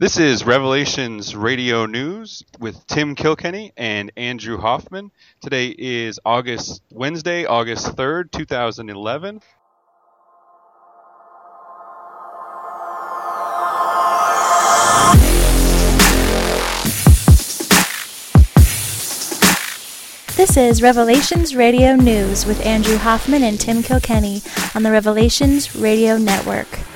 This is Revelations Radio News with Tim Kilkenny and Andrew Hoffman. Today is August Wednesday, August 3rd, 2011. This is Revelations Radio News with Andrew Hoffman and Tim Kilkenny on the Revelations Radio Network.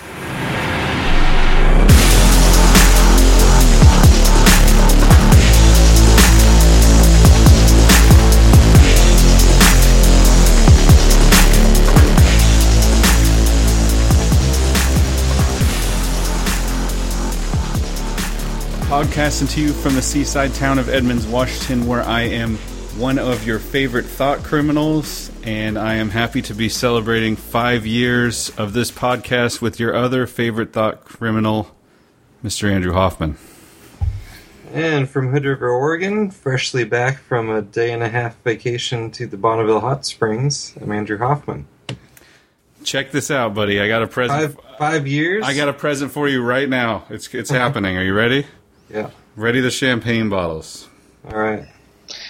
Podcasting to you from the seaside town of Edmonds, Washington, where I am one of your favorite thought criminals, and I am happy to be celebrating five years of this podcast with your other favorite thought criminal, Mr. Andrew Hoffman. And from Hood River, Oregon, freshly back from a day and a half vacation to the Bonneville Hot Springs, I'm Andrew Hoffman. Check this out, buddy. I got a present. Five five years. I got a present for you right now. It's it's happening. Are you ready? Yeah. Ready the champagne bottles. All right.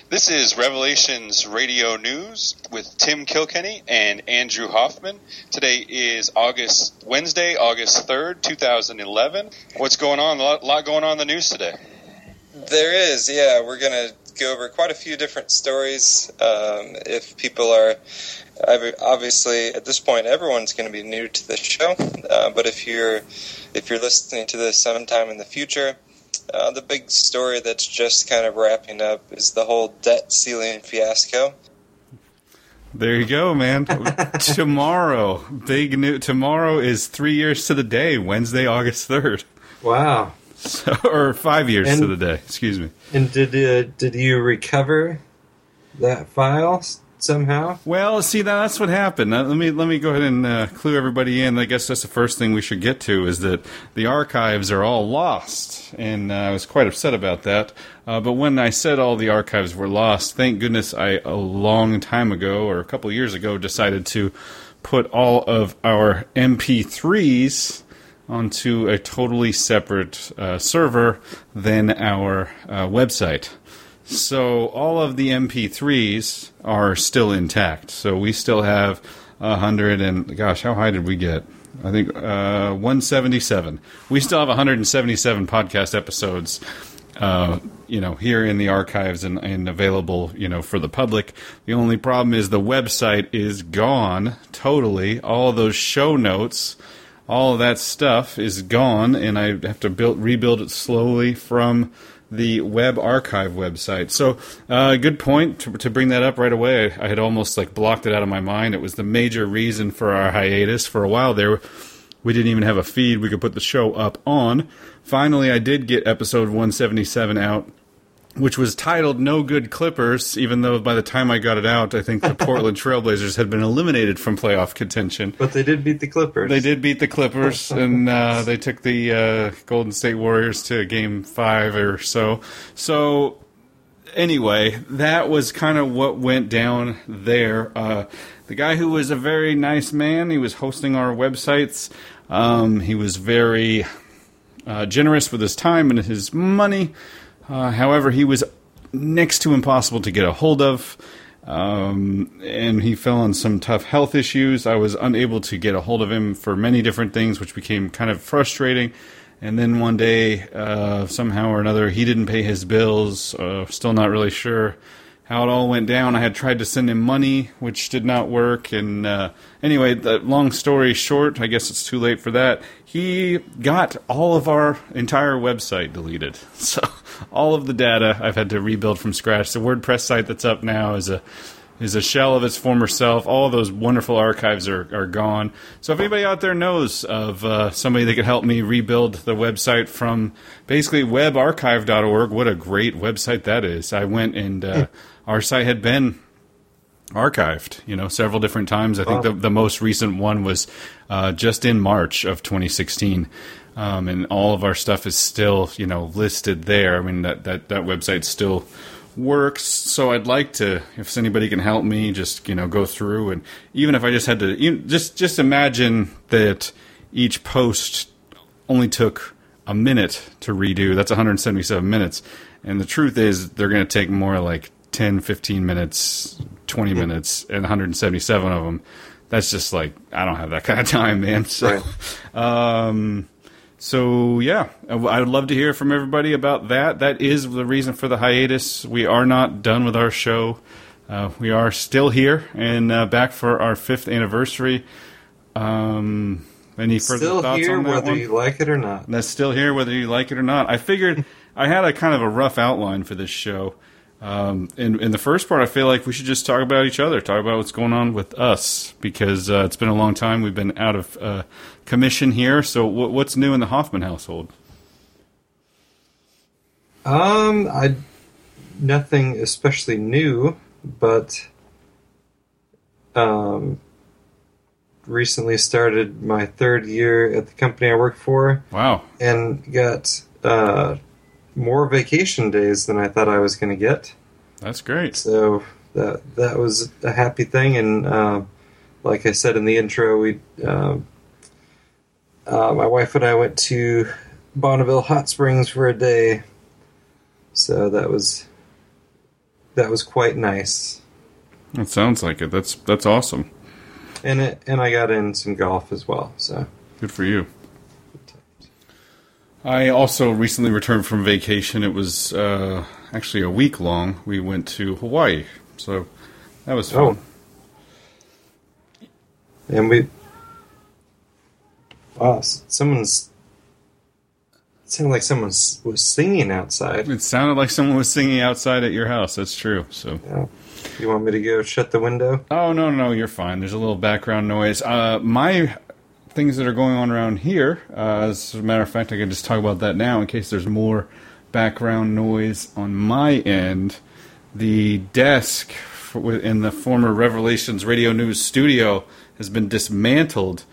This is Revelations Radio News with Tim Kilkenny and Andrew Hoffman. Today is August Wednesday, August 3rd, 2011. What's going on? A lot, lot going on in the news today. There is, yeah. We're going to go over quite a few different stories. Um, if people are obviously at this point, everyone's going to be new to the show, uh, but if you're if you're listening to this sometime in the future, uh, the big story that's just kind of wrapping up is the whole debt ceiling fiasco. There you go, man. tomorrow, big new. Tomorrow is three years to the day. Wednesday, August third. Wow. So, or five years And- to the day. Excuse me. And did uh, did you recover that file s- somehow? Well, see, that's what happened. Uh, let me let me go ahead and uh, clue everybody in. I guess that's the first thing we should get to is that the archives are all lost, and uh, I was quite upset about that. Uh, but when I said all the archives were lost, thank goodness I a long time ago or a couple years ago decided to put all of our MP3s onto a totally separate uh, server than our uh, website. So all of the MP3s are still intact. So we still have a hundred and gosh, how high did we get? I think uh, 177. We still have 177 podcast episodes. Uh, you know, here in the archives and, and available, you know, for the public. The only problem is the website is gone totally. All those show notes, all of that stuff is gone, and I have to build rebuild it slowly from the web archive website. So, uh, good point to, to bring that up right away. I, had almost like blocked it out of my mind. It was the major reason for our hiatus for a while there. We didn't even have a feed we could put the show up on. Finally, I did get episode 177 out which was titled No Good Clippers, even though by the time I got it out, I think the Portland Trailblazers had been eliminated from playoff contention. But they did beat the Clippers. They did beat the Clippers, and uh, they took the uh, Golden State Warriors to game five or so. So, anyway, that was kind of what went down there. Uh, the guy who was a very nice man, he was hosting our websites. Um, he was very uh, generous with his time and his money. Uh, however, he was next to impossible to get a hold of. Um, and he fell on some tough health issues. I was unable to get a hold of him for many different things, which became kind of frustrating. And then one day, uh, somehow or another, he didn't pay his bills. Uh, still not really sure how it all went down. I had tried to send him money, which did not work. And uh, anyway, the long story short, I guess it's too late for that. He got all of our entire website deleted. So all of the data I've had to rebuild from scratch. The WordPress site that's up now is a is a shell of its former self. All of those wonderful archives are, are gone. So if anybody out there knows of uh, somebody that could help me rebuild the website from basically webarchive.org, what a great website that is. I went and uh, our site had been archived, you know, several different times. I think the, the most recent one was uh, just in March of 2016. Um, and all of our stuff is still, you know, listed there. I mean, that, that, that website still works. So I'd like to, if anybody can help me, just, you know, go through and even if I just had to, you just, just imagine that each post only took a minute to redo. That's 177 minutes. And the truth is, they're going to take more like 10, 15 minutes, 20 minutes, and 177 of them. That's just like I don't have that kind of time, man. So, um, so yeah, I would love to hear from everybody about that. That is the reason for the hiatus. We are not done with our show. Uh, we are still here and uh, back for our fifth anniversary. Um, any further Still thoughts here, on that whether one? you like it or not. That's still here, whether you like it or not. I figured I had a kind of a rough outline for this show. Um, in, in the first part, I feel like we should just talk about each other, talk about what's going on with us, because uh, it's been a long time. We've been out of uh, commission here. So, what, what's new in the Hoffman household? Um, I nothing especially new, but um, recently started my third year at the company I work for, Wow, and got uh, more vacation days than I thought I was going to get. that's great. So that that was a happy thing, and uh, like I said in the intro, we um uh, my wife and I went to Bonneville Hot Springs for a day. So that was that was quite nice, That sounds like it. That's that's awesome. and it and I got in some golf as well. So Good for you. I also recently returned from vacation. It was uh, actually a week long. We went to Hawaii, so that was fun. Oh. and we wow, someone's it sounded like someone was singing outside. It sounded like someone was singing outside at your house. That's true. So, Yeah. You want me to go shut the window? oh no, no, you're fine. There's a little background noise. Uh, my things that are going on around here. Uh, as a matter of fact, I can just talk about that now in case there's more background noise on my end. The desk in the former Revelations Radio News studio has been dismantled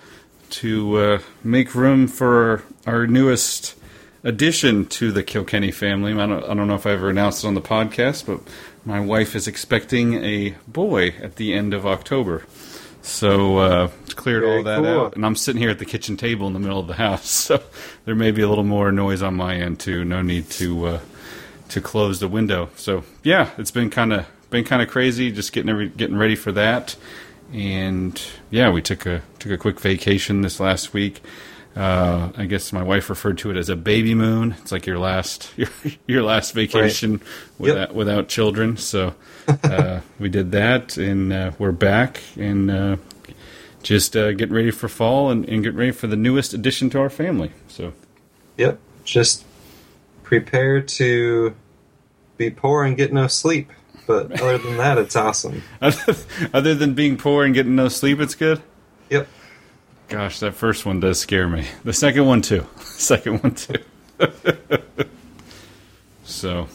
to uh, make room for our newest addition to the Kilkenny family. I don't, I don't know if I ever announced it on the podcast, but my wife is expecting a boy at the end of October. So uh, cleared Very all that cool. out, and I'm sitting here at the kitchen table in the middle of the house, so there may be a little more noise on my end too. No need to uh, to close the window. So yeah, it's been kind of been kind of crazy, just getting every, getting ready for that. And yeah, we took a took a quick vacation this last week. Uh, I guess my wife referred to it as a baby moon. It's like your last your, your last vacation without without children. So uh, we did that, and uh, we're back and uh, just uh, getting ready for fall and, and getting ready for the newest addition to our family. So Yep. Just prepare to be poor and get no sleep. But other than that, it's awesome. other than being poor and getting no sleep, it's good. Gosh, that first one does scare me. The second one too. Second one too. so,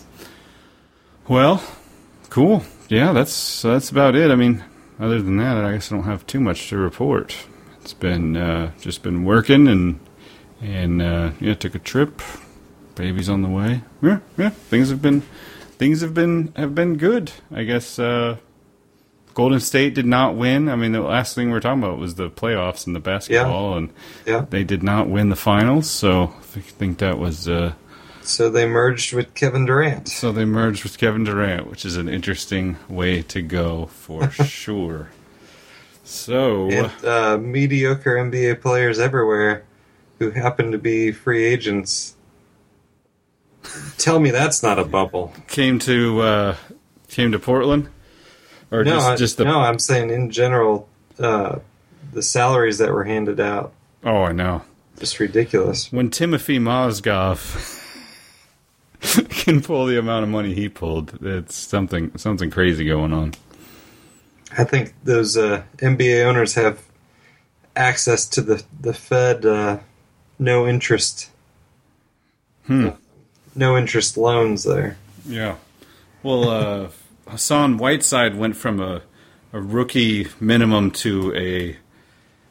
well, cool. Yeah, that's that's about it. I mean, other than that, I guess I don't have too much to report. It's been uh, just been working and and uh, yeah, took a trip. Baby's on the way. Yeah, yeah. Things have been things have been have been good. I guess uh, Golden State did not win. I mean, the last thing we were talking about was the playoffs and the basketball, and Yeah. they did not win the finals. So I think that was uh, So they merged with Kevin Durant. so they merged with Kevin Durant, which is an interesting way to go for sure. So And uh, mediocre NBA players everywhere who happen to be free agents. Tell me that's not a bubble. came to uh, came to Portland, or no, just just the no, I'm saying in general, uh, the salaries that were handed out oh I know just ridiculous. when Timothy Mozgov can pull the amount of money he pulled, it's something something crazy going on. I think those uh, NBA owners have access to the the Fed uh, no interest, Hmm. no interest loans there. Yeah. Well, uh, Hassan Whiteside went from a, a rookie minimum to a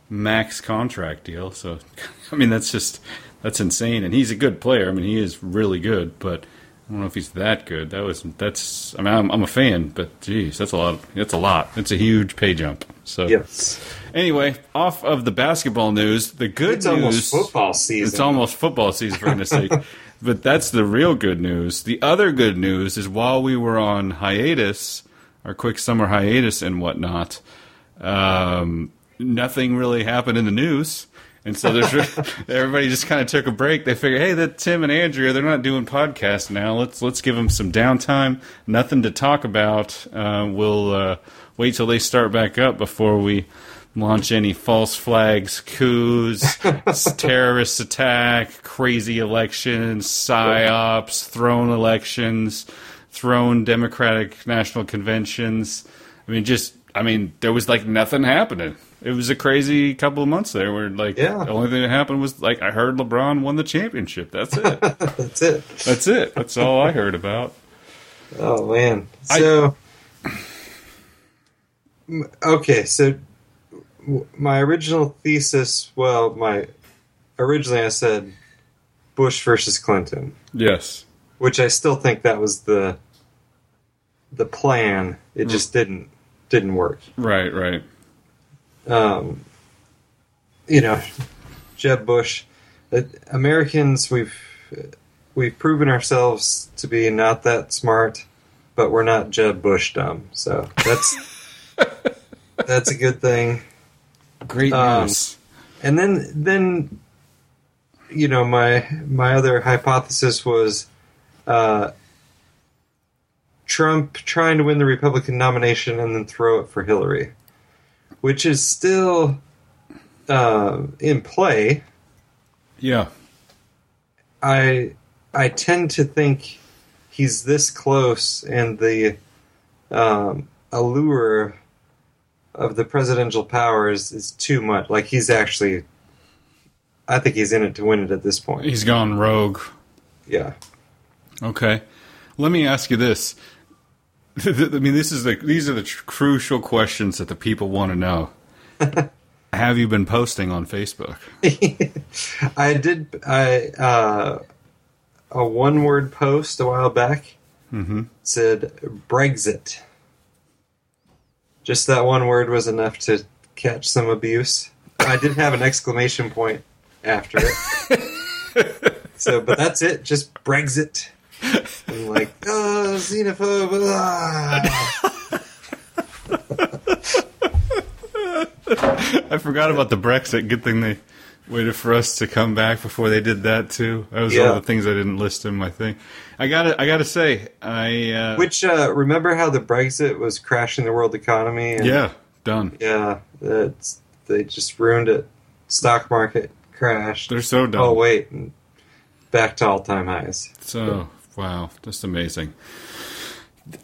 max contract deal. So, I mean, that's just that's insane. And he's a good player. I mean, he is really good. But I don't know if he's that good. That was that's. I mean, I'm, I'm a fan, but geez, that's a lot. That's a lot. It's a huge pay jump. So Yes. anyway, off of the basketball news, the good It's news. almost football season. It's almost football season for goodness sake. But that's the real good news. The other good news is while we were on hiatus, our quick summer hiatus and whatnot, um, nothing really happened in the news. And so there's everybody just kind of took a break. They figured, hey, that Tim and Andrew, they're not doing podcasts now. Let's let's give them some downtime. Nothing to talk about. Uh, we'll uh, wait till they start back up before we launch any false flags, coups, terrorist attack, crazy elections, psyops, thrown elections, thrown Democratic national conventions. I mean, just I mean, there was like nothing happening. It was a crazy couple of months there where like Yeah. the only thing that happened was like I heard LeBron won the championship. That's it. That's it. That's it. That's all I heard about. Oh man. So M- okay, so my original thesis, well, my originally I said Bush versus Clinton, Yes. which I still think that was the the plan. It just didn't didn't work. Right, right. um, you know, Jeb Bush. Uh, Americans, we've we've proven ourselves to be not that smart, but we're not Jeb Bush dumb. So that's that's a good thing. Great Um, news. And then then you know my my other hypothesis was uh, Trump trying to win the Republican nomination and then throw it for Hillary, which is still uh, in play. yeah. I I tend to think he's this close, and the um, allure of the presidential powers is too much. Like he's actually, I think he's in it to win it at this point. He's gone rogue. Yeah. Okay. Let me ask you this. I mean, this is the these are the tr- crucial questions that the people want to know. Have you been posting on Facebook? I did I uh, a one word post a while back Mm-hmm. said Brexit. Just that one word was enough to catch some abuse. I did have an exclamation point after it. so, but that's it. Just Brexit. I'm like, oh, xenophobe. ah." I forgot about the Brexit. Good thing they waited for us to come back before they did that too. That was Yeah. all the things I didn't list in my thing. I gotta, I gotta say, I uh, Which uh, remember how the Brexit was crashing the world economy? And, yeah, done. yeah. It's, they just ruined it. Stock market crashed. They're so done. Oh wait, back to all time highs. So wow, just amazing.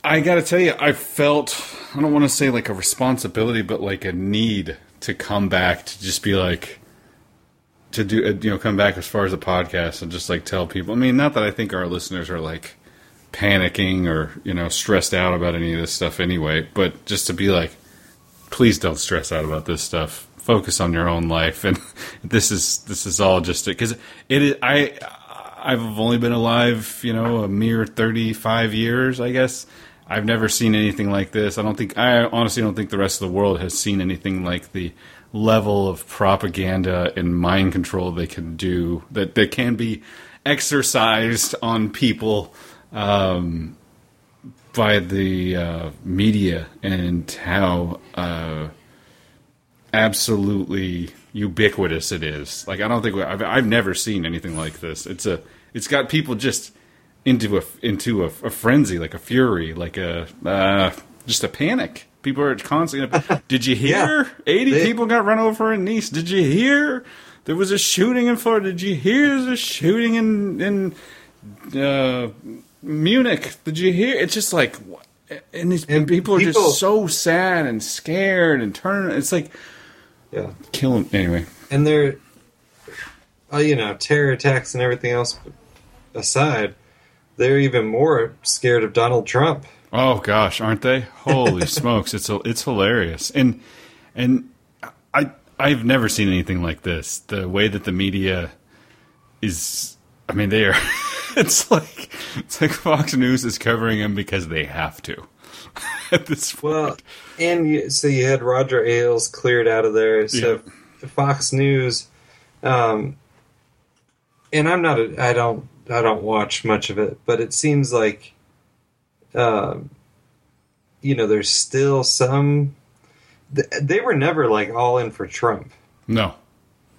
I got to tell you, I felt I don't want to say like a responsibility, but like a need to come back to just be like to do uh, you know come back as far as the podcast and just like tell people. I mean, not that I think our listeners are like panicking or you know stressed out about any of this stuff anyway, but just to be like, please don't stress out about this stuff. Focus on your own life, and this is this is all just because it is. I I've only been alive, you know, a mere 35 years, I guess. I've never seen anything like this. I don't think, I honestly don't think the rest of the world has seen anything like the level of propaganda and mind control they can do, that, that can be exercised on people um, by the uh, media and how uh, absolutely ubiquitous it is. Like I don't think I've, I've never seen anything like this. It's a it's got people just into a into a, a frenzy, like a fury, like a uh, just a panic. People are constantly. Did you hear? Eighty They- people got run over in Nice. Did you hear? There was a shooting in Florida. Did you hear? There's a shooting in in uh, Munich. Did you hear? It's just like, and these And people are people- just so sad and scared and turning. It's like Yeah. killing. Anyway, and they're, uh, you know, terror attacks and everything else aside, they're even more scared of Donald Trump. Oh gosh, aren't they? Holy smokes, it's it's hilarious. And and I I've never seen anything like this. The way that the media is I mean they are it's like it's like Fox News is covering him because they have to. At this point. Well, and you, so you had Roger Ailes cleared out of there. So Fox News, um, and I'm not. A, I don't. I don't watch much of it, but it seems like, um, you know, there's still some. They were never like all in for Trump. no,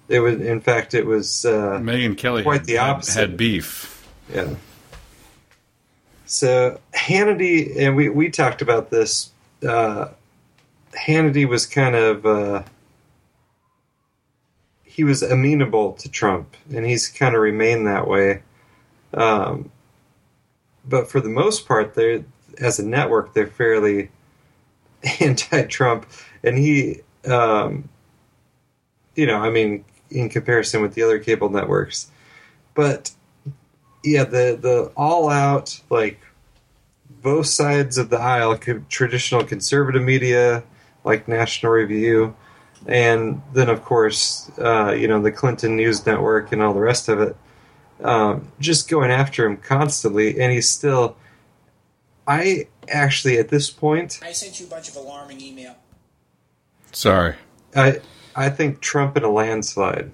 It was, in fact, it was. Uh, Megyn Kelly Quite had, the opposite. had beef. Yeah. So Hannity, and we we talked about this. Uh, Hannity was kind of uh, he was amenable to Trump, and he's kind of remained that way. Um, but for the most part, they're as a network, they're fairly anti-Trump, and he, um, you know, I mean, in comparison with the other cable networks, but yeah, the the all out like both sides of the aisle, traditional conservative media like National Review, and then of course uh, you know the Clinton News Network and all the rest of it, um, just going after him constantly, and he's still. I actually at this point, I sent you a bunch of alarming email. Sorry. I I think Trump in a landslide.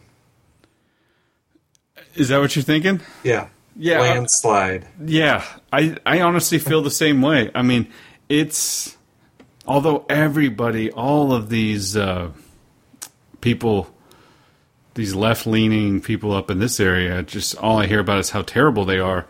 Is that what you're thinking? Yeah, Yeah. landslide. Yeah, I I honestly feel the same way. I mean, it's although everybody, all of these uh, people, these left leaning people up in this area, just all I hear about is how terrible they are.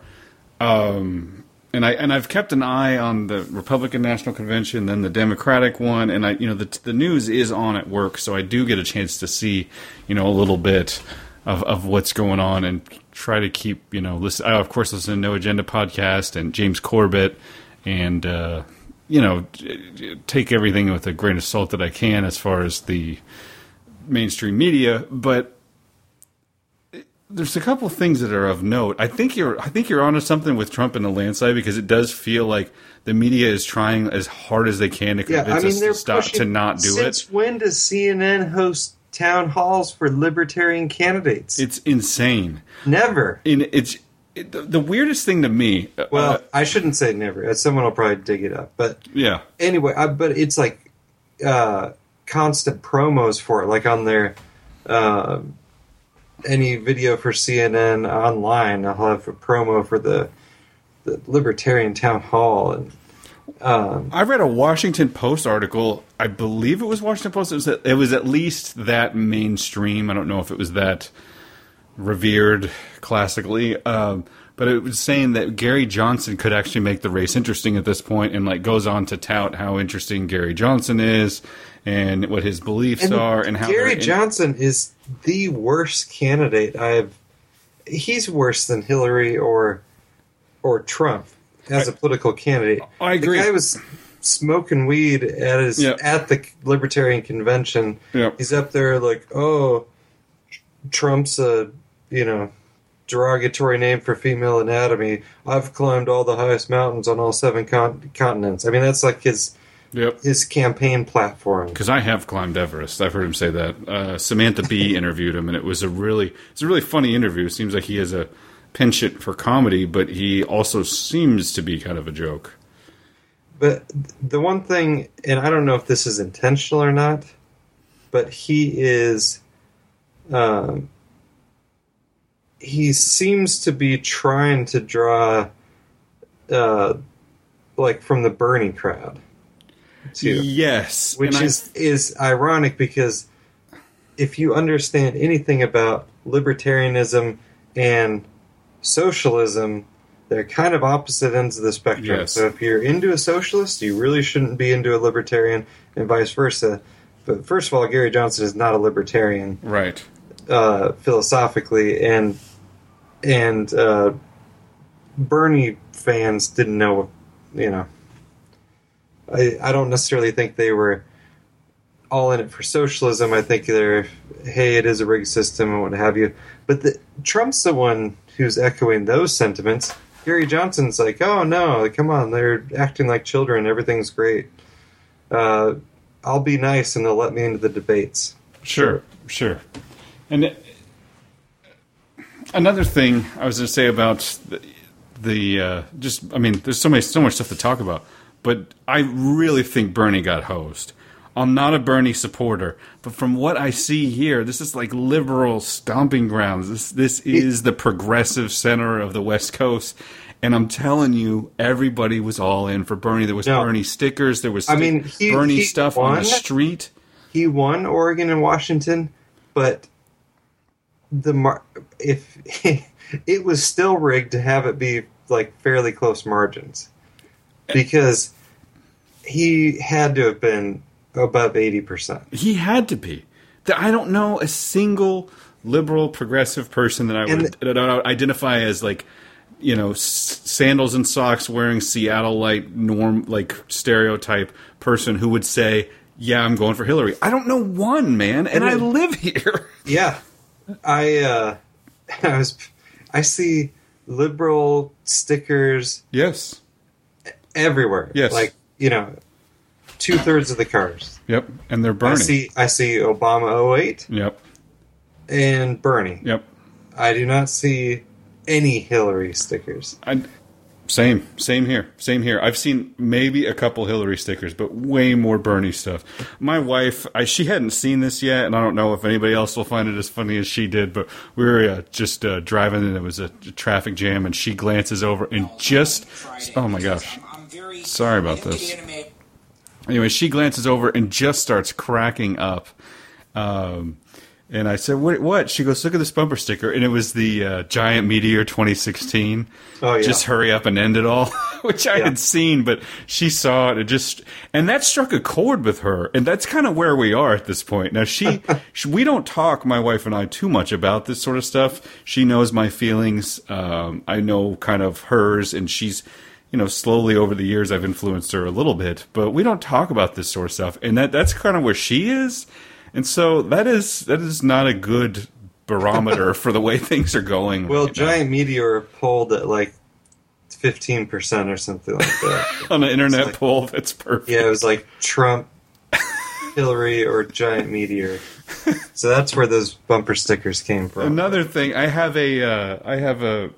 Um, and I and I've kept an eye on the Republican National Convention, then the Democratic one, and I you know the the news is on at work, so I do get a chance to see you know a little bit of of what's going on and try to keep you know listen. I of course listen to No Agenda podcast and James Corbett, and uh, you know take everything with a grain of salt that I can as far as the mainstream media, but there's a couple things that are of note. I think you're I think you're onto something with Trump and the landslide because it does feel like the media is trying as hard as they can to Yeah, convince I mean us to stop pushing, to not do since it. when does CNN host town halls for libertarian candidates? It's insane. Never. And it's it, the, the weirdest thing to me. uh, Well, uh, I shouldn't say never. Uh, Someone will probably dig it up. But yeah, anyway, I, but it's like uh, constant promos for it, like on their uh, any video for CNN online. I'll have a promo for the the Libertarian Town Hall, and um, I read a Washington Post article. I believe it was Washington Post. It was it was at least that mainstream. I don't know if it was that revered classically, um, but it was saying that Gary Johnson could actually make the race interesting at this point, and like goes on to tout how interesting Gary Johnson is and what his beliefs and are, and how Gary Johnson is the worst candidate I've. He's worse than Hillary or or Trump as a political candidate. I agree. The guy was smoking weed at his Yeah. at the Libertarian convention. Yeah. He's up there like, oh, Trump's a you know derogatory name for female anatomy. I've climbed all the highest mountains on all seven con- continents. I mean, that's like his Yep. his campaign platform. Because I have climbed Everest. I've heard him say that. Uh, Samantha Bee interviewed him, and it was a really it's a really funny interview. It seems like he has a penchant for comedy, but he also seems to be kind of a joke. But the one thing, and I don't know if this is intentional or not, but he is, um, he seems to be trying to draw, uh, like from the Bernie crowd, too, Yes, which and I- is is ironic because if you understand anything about libertarianism and socialism, they're kind of opposite ends of the spectrum. Yes. So if you're into a socialist, you really shouldn't be into a libertarian, and vice versa. But first of all, Gary Johnson is not a libertarian right. uh, philosophically, and and uh, Bernie fans didn't know, you know. I I don't necessarily think they were all in it for socialism. I think they're hey, it is a rigged system and what have you. But the, Trump's the one who's echoing those sentiments. Gary Johnson's like, oh no, come on, they're acting like children. Everything's great. Uh, I'll be nice, and they'll let me into the debates. Sure, sure. And another thing I was going to say about the, the uh, just I mean, there's so many so much stuff to talk about, but I really think Bernie got hosed. I'm not a Bernie supporter, but from what I see here, this is like liberal stomping grounds. This this is the progressive center of the West Coast. And I'm telling you, everybody was all in for Bernie. There was No. Bernie stickers. There was I mean, he- Bernie he stuff on the street. he won Oregon and Washington, but the mar- if it was still rigged to have it be like fairly close margins because he had to have been above eighty percent. He had to be. I don't know a single liberal progressive person that I And would, that I would identify as like, you know, s- sandals and socks wearing Seattle like norm like stereotype person who would say, "Yeah, I'm going for Hillary." I don't know one man, and I live here. Yeah, I uh, I was I see liberal stickers Yes. Everywhere. Yes. like you know, two thirds of the cars. Yep. And they're I see I see Obama 08 Yep. and Bernie. Yep. I do not see any Hillary stickers. I, same, same here, same here. I've seen maybe a couple Hillary stickers, but way more Bernie stuff. My wife, I, she hadn't seen this yet, and I don't know if anybody else will find it as funny as she did. But we were uh, just uh, driving, and it was a traffic jam, and she glances over and just, oh my gosh, very Sorry about this. anime. anyway, she glances over and just starts cracking up. Um, and I said, "What? What?" She goes, "Look at this bumper sticker," and it was the uh, Giant Meteor 2016. Oh, yeah. Just hurry up and end it all, which I Yeah. had seen, but she saw it. It just and that struck a chord with her, and that's kind of where we are at this point. Now, she, she we don't talk, my wife and I, too much about this sort of stuff. She knows my feelings. Um, I know kind of hers, and she's you know, slowly over the years, I've influenced her a little bit, but we don't talk about this sort of stuff, and that that's kind of where she is, and so that is that is not a good barometer for the way things are going. Well, right now. Giant Meteor pulled at like fifteen percent or something like that. on an internet like- poll, that's perfect. yeah, it was like Trump, Hillary, or Giant Meteor. So that's where those bumper stickers came from. Another thing, I have a, uh, I have a,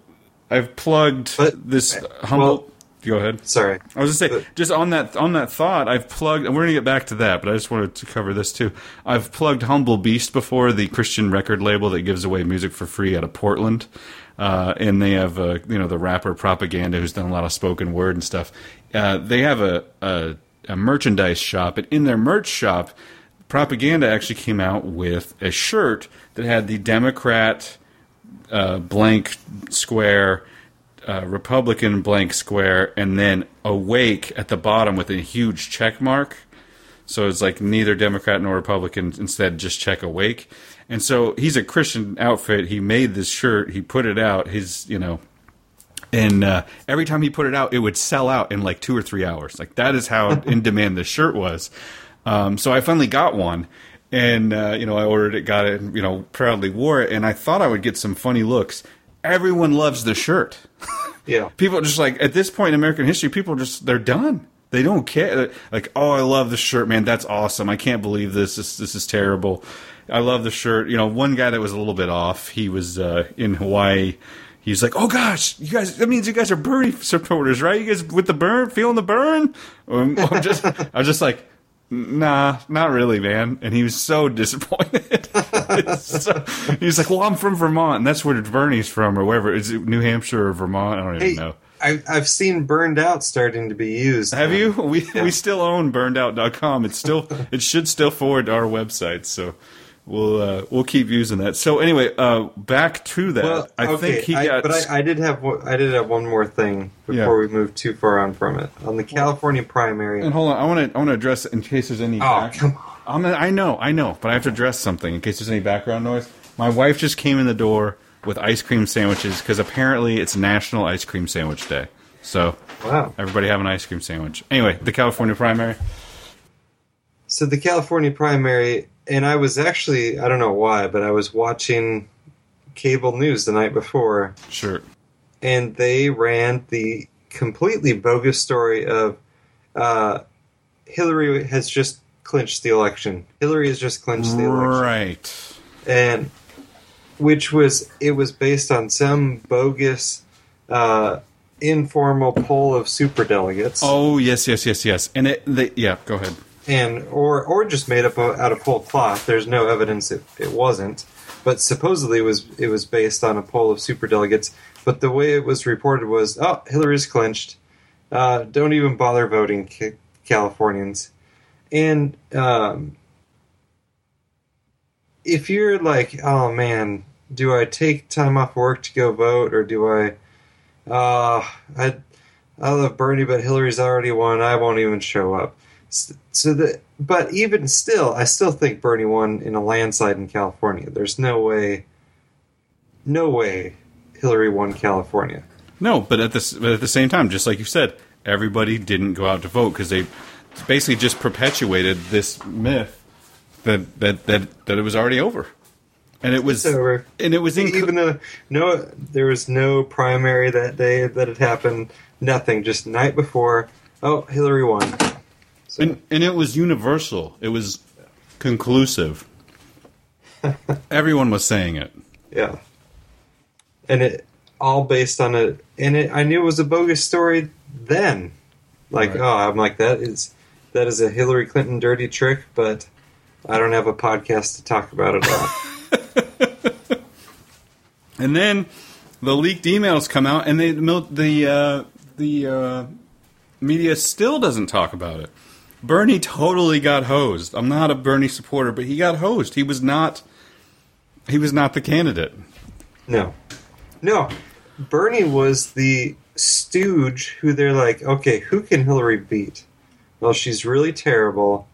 I've plugged But- this humble. well- go ahead. Sorry. I was just say, But- just on that on that thought, I've plugged. and We're gonna get back to that, but I just wanted to cover this too. I've plugged Humble Beast before, the Christian record label that gives away music for free out of Portland, uh, and they have uh, you know the rapper Propaganda who's done a lot of spoken word and stuff. Uh, they have a, a a merchandise shop, and in their merch shop, Propaganda actually came out with a shirt that had the Democrat uh, blank square, uh, Republican blank square, and then awake at the bottom with a huge check mark. So it's like neither Democrat nor Republican, instead just check awake. And so he's a Christian outfit. He made this shirt. He put it out. His, you know, and uh, every time he put it out, it would sell out in like two or three hours. Like that is how in demand the shirt was. Um, so I finally got one, and uh, you know I ordered it, got it, and, you know proudly wore it, and I thought I would get some funny looks. Everyone loves the shirt. Yeah. People just like at this point in American history, people just they're done. They don't care. Like, oh, I love the shirt, man. That's awesome. I can't believe this. This this is terrible. I love the shirt. You know, one guy that was a little bit off. He was uh, in Hawaii. He's like, oh gosh, you guys. That means you guys are Bernie supporters, right? You guys with the burn, feeling the burn. Um, I'm just, I'm just like, nah, not really, man. And he was so disappointed. so, he was like, well, I'm from Vermont, and that's where Bernie's from, or wherever. Is it New Hampshire or Vermont? I don't even Hey, know. I, I've seen burned out starting to be used. Have now. you? We Yeah. we still own burnedout.com. It's still it should still forward to our website. So we'll uh, we'll keep using that. So anyway, uh, back to that. Well, I okay, think he I- got. but I, I did have one- I did have one more thing before Yeah. we move too far on from it on the California primary. and hold on, I want to I want to address in case there's any. Oh, back- come I'm I know I know, but I have to address something in case there's any background noise. My wife just came in the door with ice cream sandwiches because apparently it's National Ice Cream Sandwich Day. So Wow. everybody have an ice cream sandwich. Anyway, the California primary. So the California primary, and I was actually I don't know why, but I was watching cable news the night before, Sure. and they ran the completely bogus story of uh, Hillary has just clinched the election. Hillary has just clinched the election. Right. and which was it was based on some bogus uh, informal poll of super delegates, Oh yes, yes, yes, yes. And it, yeah, go ahead. And or or just made up out of whole cloth. There's no evidence it, it wasn't, but supposedly it was it was based on a poll of super delegates. But the way it was reported was, oh, Hillary's clinched. Uh, don't even bother voting, Californians. And um, if you're like, oh man, do I take time off work to go vote, or do I? Uh, I I love Bernie, but Hillary's already won. I won't even show up. So that, but even still, I still think Bernie won in a landslide in California. There's no way, no way, Hillary won California. No, but at this, but at the same time, just like you said, everybody didn't go out to vote because they basically just perpetuated this myth that that that that it was already over, and it was It's over. and it was in Even though no, there was no primary that day that it happened. Nothing. Just night before. Oh, Hillary won. So, and, and it was universal. It was conclusive. Everyone was saying it. Yeah. And it all based on a and it I knew it was a bogus story then. Like, Right. oh, I'm like that is that is a Hillary Clinton dirty trick, but I don't have a podcast to talk about it on. And then the leaked emails come out, and they, the the uh, the uh, media still doesn't talk about it. Bernie totally got hosed. I'm not a Bernie supporter, but he got hosed. He was not. He was not the candidate. no. No. Bernie was the stooge who they're like, okay, who can Hillary beat? Well, she's really terrible,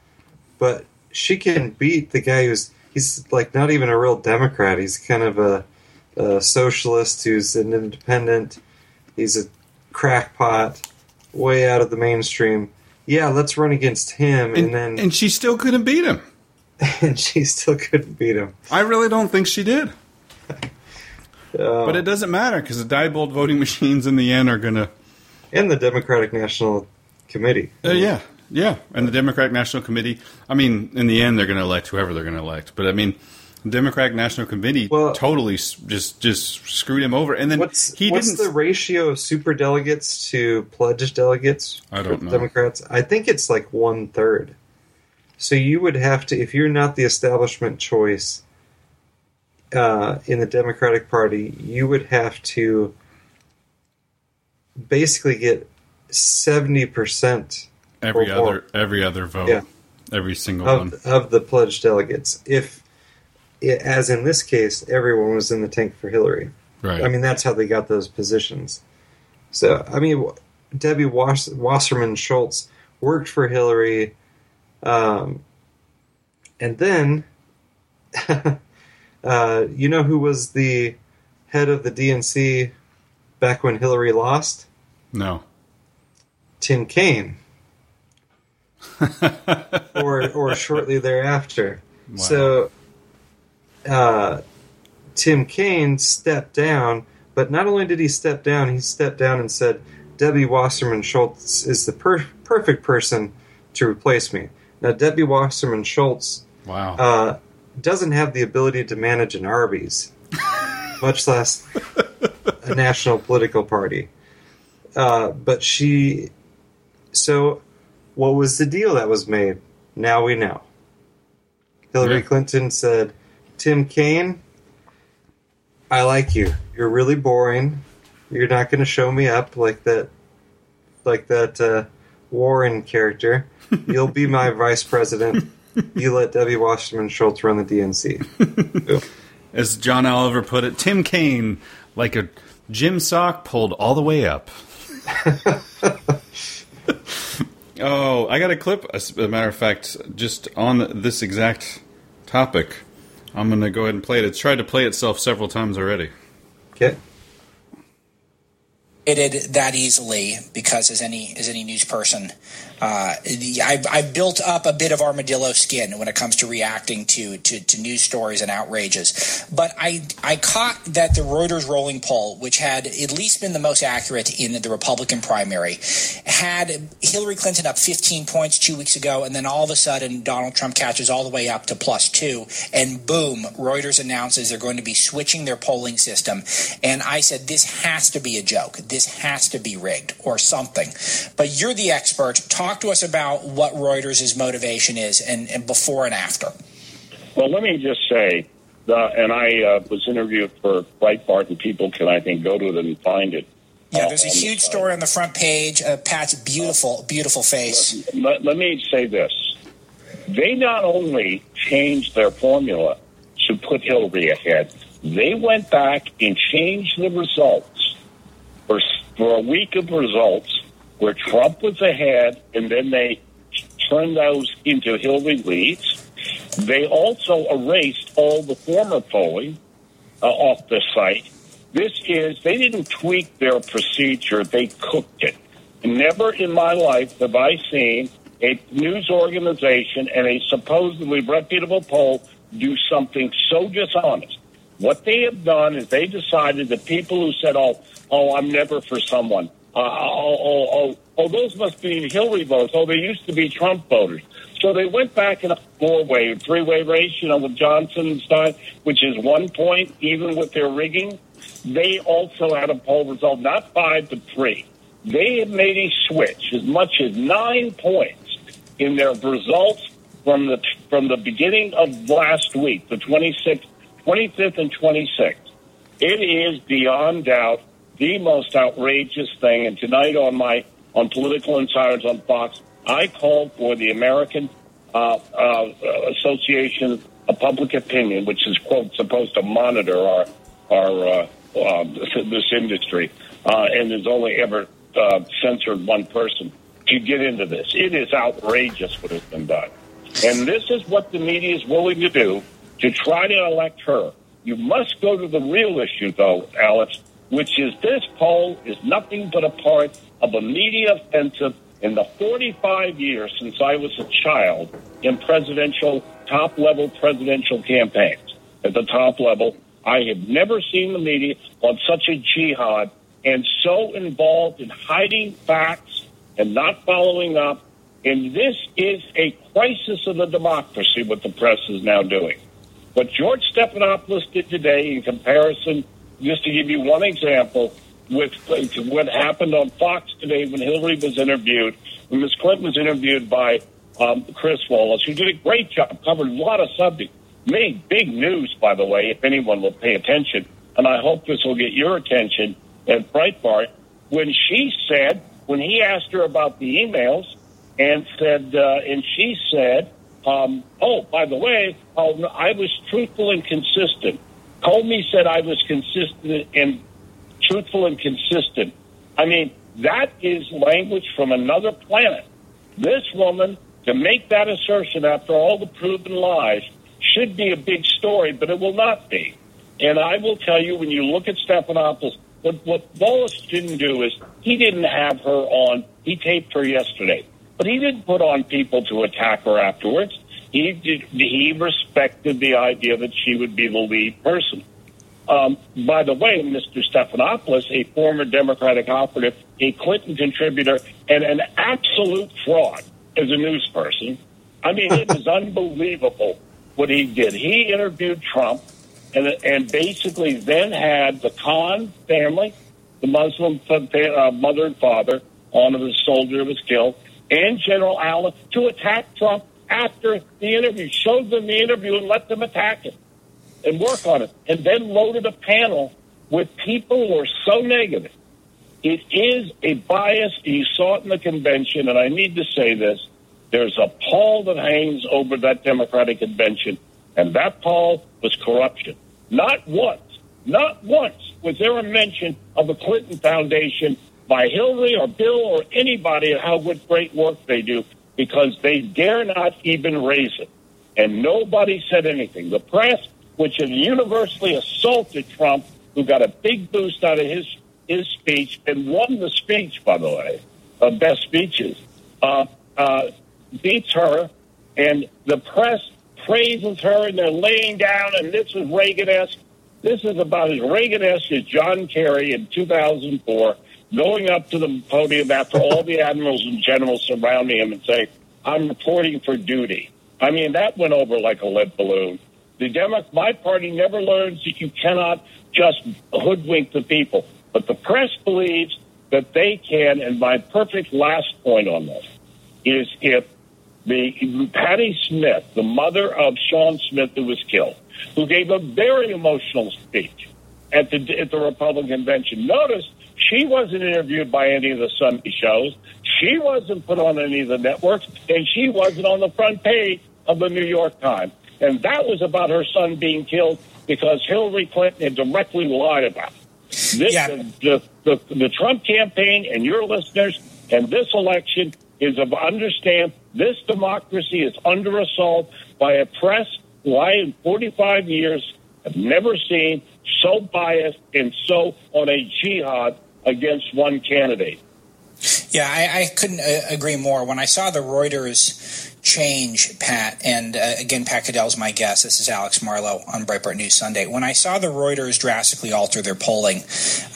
but she can beat the guy who's he's like not even a real Democrat. He's kind of a, a socialist who's an independent. He's a crackpot, way out of the mainstream. Yeah, let's run against him, and, And, then and she still couldn't beat him. and she still couldn't beat him. I really don't think she did. Uh, But it doesn't matter because the Diebold voting machines in the end are gonna. and the Democratic National Committee. Uh, yeah, yeah, and the Democratic National Committee. I mean, in the end, they're going to elect whoever they're going to elect. But I mean, Democratic National Committee Well- totally just just screwed him over. And then What's he what's didn't. the ratio of super delegates to pledged delegates? I don't know. Democrats. I think it's like one third. So you would have to, if you're not the establishment choice uh, in the Democratic Party, you would have to basically get seventy percent every or more. other every other vote, Yeah. every single one. of of the pledged delegates. If, as in this case, everyone was in the tank for Hillary. Right. I mean, that's how they got those positions. So, I mean, Debbie Was- Wasserman Schultz worked for Hillary, um, and then, uh, you know who was the head of the DNC back when Hillary lost? no. Tim Kaine. or or shortly thereafter. So uh, Tim Kaine stepped down, but not only did he step down, he stepped down and said, Debbie Wasserman Schultz is the per- perfect person to replace me. Now, Debbie Wasserman Schultz Wow. uh, doesn't have the ability to manage an Arby's, much less a national political party. Uh, but she. So, what was the deal that was made? Now we know. Hillary Yeah. Clinton said, Tim Kaine, I like you. You're really boring. You're not going to show me up like that, like that uh, Warren character. You'll be my vice president. You let Debbie Wasserman Schultz run the DNC. As John Oliver put it, Tim Kaine, like a gym sock pulled all the way up. oh, I got a clip. As a matter of fact, just on this exact topic, I'm going to go ahead and play it. It's tried to play itself several times already. Okay. It did that easily because as any as any news person, uh, I, I built up a bit of armadillo skin when it comes to reacting to, to, to news stories and outrages. But I I caught that the Reuters rolling poll, which had at least been the most accurate in the Republican primary, had Hillary Clinton up 15 points two weeks ago, and then all of a sudden Donald Trump catches all the way up to plus two, and boom, Reuters announces they're going to be switching their polling system. And I said this has to be a joke. This this has to be rigged or something. But you're the expert. Talk to us about what Reuters' motivation is and, and before and after. Well, let me just say, uh, and I uh, was interviewed for Breitbart, and people can, I think, go to it and find it. Yeah, there's a huge story on the front page. Uh, Pat's beautiful, beautiful face. Let, let me say this. They not only changed their formula to put Hillary ahead, they went back and changed the results for, for a week of results where Trump was ahead, and then they turned those into Hillary leads. They also erased all the former polling uh, off the site this is, they didn't tweak their procedure, they cooked it. Never in my life have I seen a news organization and a supposedly reputable poll do something so dishonest. What they have done is they decided that people who said, oh, oh, I'm never for someone, uh, oh, oh, oh, oh, those must be Hillary votes. Oh, they used to be Trump voters. So they went back in a four-way, three-way race, you know, with Johnson's side, which is one point, even with their rigging. They also had a poll result, not five, but three. They made a switch as much as nine points in their results from the from the beginning of last week, the 26th, 25th, and 26th. It is beyond doubt the most outrageous thing. And tonight on my on Political Insiders on Fox, I called for the American uh, uh, Association of Public Opinion, which is quote supposed to monitor our our uh, uh, this industry, uh, and has only ever uh, censored one person to get into this. It is outrageous what has been done. And this is what the media is willing to do to try to elect her. You must go to the real issue, though, Alex, which is this poll is nothing but a part of a media offensive in the 45 years since I was a child in presidential, top level presidential campaigns at the top level I have never seen the media on such a jihad and so involved in hiding facts and not following up. And this is a crisis of the democracy, what the press is now doing. What George Stephanopoulos did today, in comparison, just to give you one example, with what happened on Fox today when Hillary was interviewed, when Ms. Clinton was interviewed by um, Chris Wallace, who did a great job, covered a lot of subjects made big news, by the way, if anyone will pay attention. And I hope this will get your attention at Breitbart. When she said, when he asked her about the emails, and said, uh, and she said, um, oh, by the way, I was truthful and consistent. Comey said I was consistent and truthful and consistent. I mean, that is language from another planet. This woman, to make that assertion after all the proven lies, should be a big story, but it will not be. And I will tell you, when you look at Stephanopoulos, what, what Wallace didn't do is he didn't have her on. He taped her yesterday, but he didn't put on people to attack her afterwards. He did, he respected the idea that she would be the lead person. Um, by the way, Mr. Stephanopoulos, a former Democratic operative, a Clinton contributor, and an absolute fraud as a news person. I mean, it is unbelievable what he did. He interviewed Trump and, and basically then had the Khan family, the Muslim uh, mother and father, on the soldier was killed, and General Allen to attack Trump after the interview, showed them the interview and let them attack it and work on it, and then loaded a panel with people who are so negative. It is a bias. You saw it in the convention, and I need to say this. There's a pall that hangs over that Democratic convention, and that pall was corruption. Not once, not once was there a mention of the Clinton Foundation by Hillary or Bill or anybody of how good great work they do because they dare not even raise it. And nobody said anything. The press, which has universally assaulted Trump, who got a big boost out of his his speech and won the speech, by the way, of best speeches, uh, uh, beats her, and the press praises her, and they're laying down, and this is Reagan-esque. This is about as Reagan-esque as John Kerry in 2004 going up to the podium after all the admirals and generals surrounding him and saying, I'm reporting for duty. I mean, that went over like a lead balloon. The Demo- my party never learns that you cannot just hoodwink the people. But the press believes that they can, and my perfect last point on this is if the Patty Smith, the mother of Sean Smith who was killed, who gave a very emotional speech at the at the Republican convention. Notice she wasn't interviewed by any of the Sunday shows. She wasn't put on any of the networks, and she wasn't on the front page of the New York Times. And that was about her son being killed because Hillary Clinton had directly lied about it. This, Yeah. the, the, the, the Trump campaign and your listeners and this election is of understand this democracy is under assault by a press who I in 45 years have never seen so biased and so on a jihad against one candidate. Yeah, I, I couldn't uh, agree more. When I saw the Reuters change, Pat, and uh, again, Pat Caddell's my guest. This is Alex Marlow on Breitbart News Sunday. When I saw the Reuters drastically alter their polling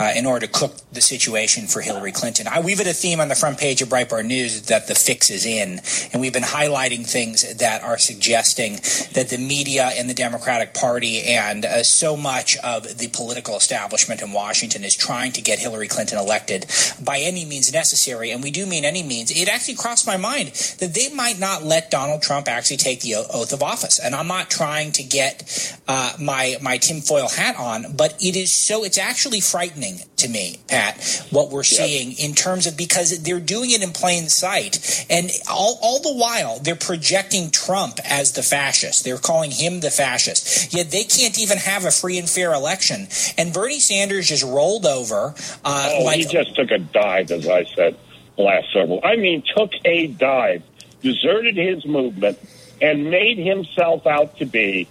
uh, in order to cook the situation for Hillary Clinton, I, weave it a theme on the front page of Breitbart News that the fix is in, and we've been highlighting things that are suggesting that the media and the Democratic Party and uh, so much of the political establishment in Washington is trying to get Hillary Clinton elected by any means necessary, and we do mean any means. It actually crossed my mind that they might not let Donald Trump actually take the oath of office, and I'm not trying to get uh, my my tinfoil hat on, but it is so. It's actually frightening to me, Pat, what we're seeing in terms of because they're doing it in plain sight, and all all the while they're projecting Trump as the fascist. They're calling him the fascist. Yet they can't even have a free and fair election. And Bernie Sanders just rolled over. Uh, Oh, like he just took a dive, as I said last several. I mean, took a dive, deserted his movement, and made himself out to be.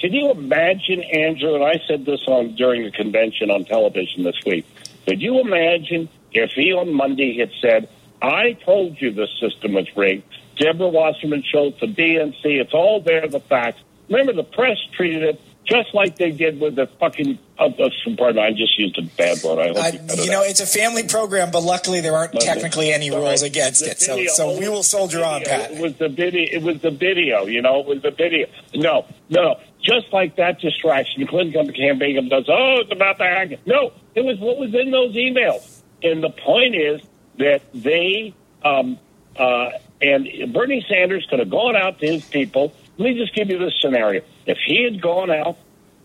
Can you imagine, Andrew? And I said this on during the convention on television this week. Could you imagine if he on Monday had said, "I told you the system was rigged"? Deborah Wasserman Schultz, the DNC, it's all there, the facts. Remember, the press treated it just like they did with the fucking. Uh, pardon, I just used a bad word. I hope Uh, you you know, it's a family program, but luckily there aren't But technically any rules right. against The it. So, so we will soldier on, Pat. It was the video. It was the video. You know, it was the video. No, no, no. Just like that distraction, Clinton comes to campaign and does. Oh, it's about the hack. No, it was what was in those emails. And the point is that they um, uh, and Bernie Sanders could have gone out to his people. Let me just give you this scenario: if he had gone out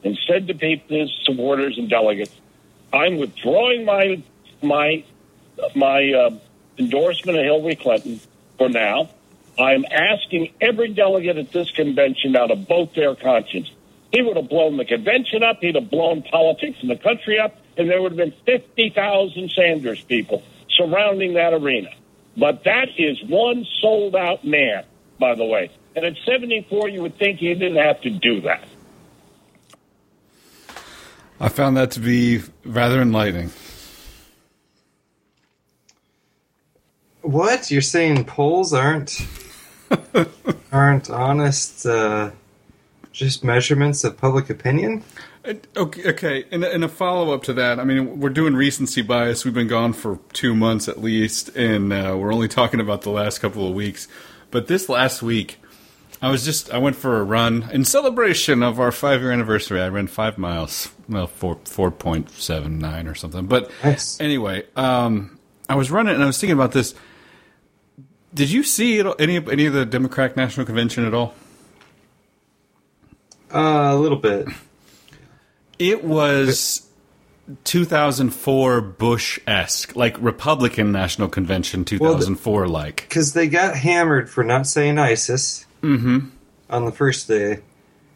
and said to people, his supporters and delegates, "I'm withdrawing my my my uh, endorsement of Hillary Clinton for now. I'm asking every delegate at this convention now to vote their conscience. He would have blown the convention up. He'd have blown politics in the country up, and there would have been 50,000 Sanders people surrounding that arena. But that is one sold out man, by the way. And at 74, you would think he didn't have to do that. I found that to be rather enlightening. What you're saying? Polls aren't aren't honest, uh, just measurements of public opinion. Uh, Okay, okay. And, and a follow up to that, I mean, we're doing recency bias. We've been gone for two months at least, and uh, we're only talking about the last couple of weeks. But this last week, I was just I went for a run in celebration of our five year anniversary. I ran five miles, well, four four point seven nine or something. But Nice. anyway, um, I was running and I was thinking about this. Did you see it, any of any of the Democratic National Convention at all? Uh, a little bit. It was 2004 Bush esque, like Republican National Convention 2004 like. because they got hammered for not saying ISIS Mm-hmm. on the first day,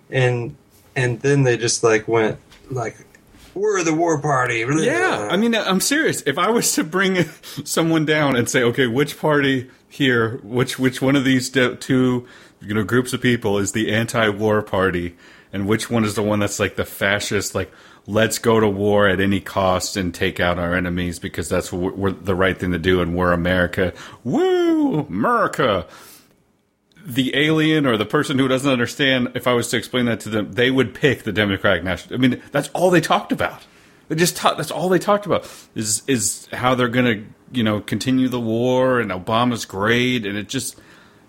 and and then they just like went like, "We're the war party." Yeah, I mean, I'm serious. If I was to bring someone down and say, okay, which party here, which which one of these two, you know, groups of people is the anti-war party, and which one is the one that's like the fascist, like let's go to war at any cost and take out our enemies because that's what we're, the right thing to do, and we're America. Woo, America! The alien or the person who doesn't understand, if I was to explain that to them, they would pick the Democratic National. I mean, that's all they talked about. They just talk, that's all they talked about is is how they're going to you know continue the war and Obama's great and it just.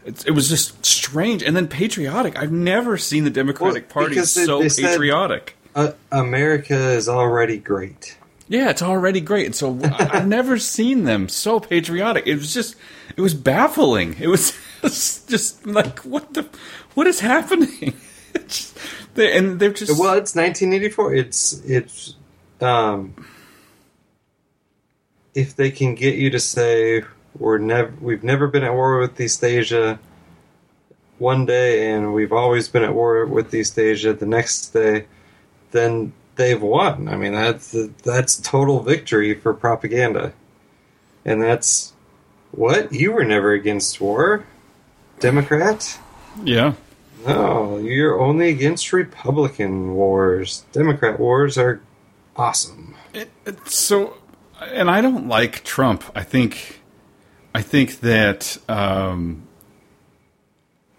It was just strange and then patriotic. I've never seen the Democratic Well, Party so they said- patriotic. Uh, America is already great. Yeah, it's already great. And so I've never seen them so patriotic. It was just, it was baffling. It was just like, what the, what is happening? Just- they, and they're just Well, it's 1984. It's it's um, if they can get you to say we're never we've never been at war with East Asia one day, and we've always been at war with East Asia the next day, then they've won. I mean, that's that's total victory for propaganda, and that's what you were never against war, Democrat. yeah. No, you're only against Republican wars. Democrat wars are awesome. It, it's so, and I don't like Trump. I think, I think that um,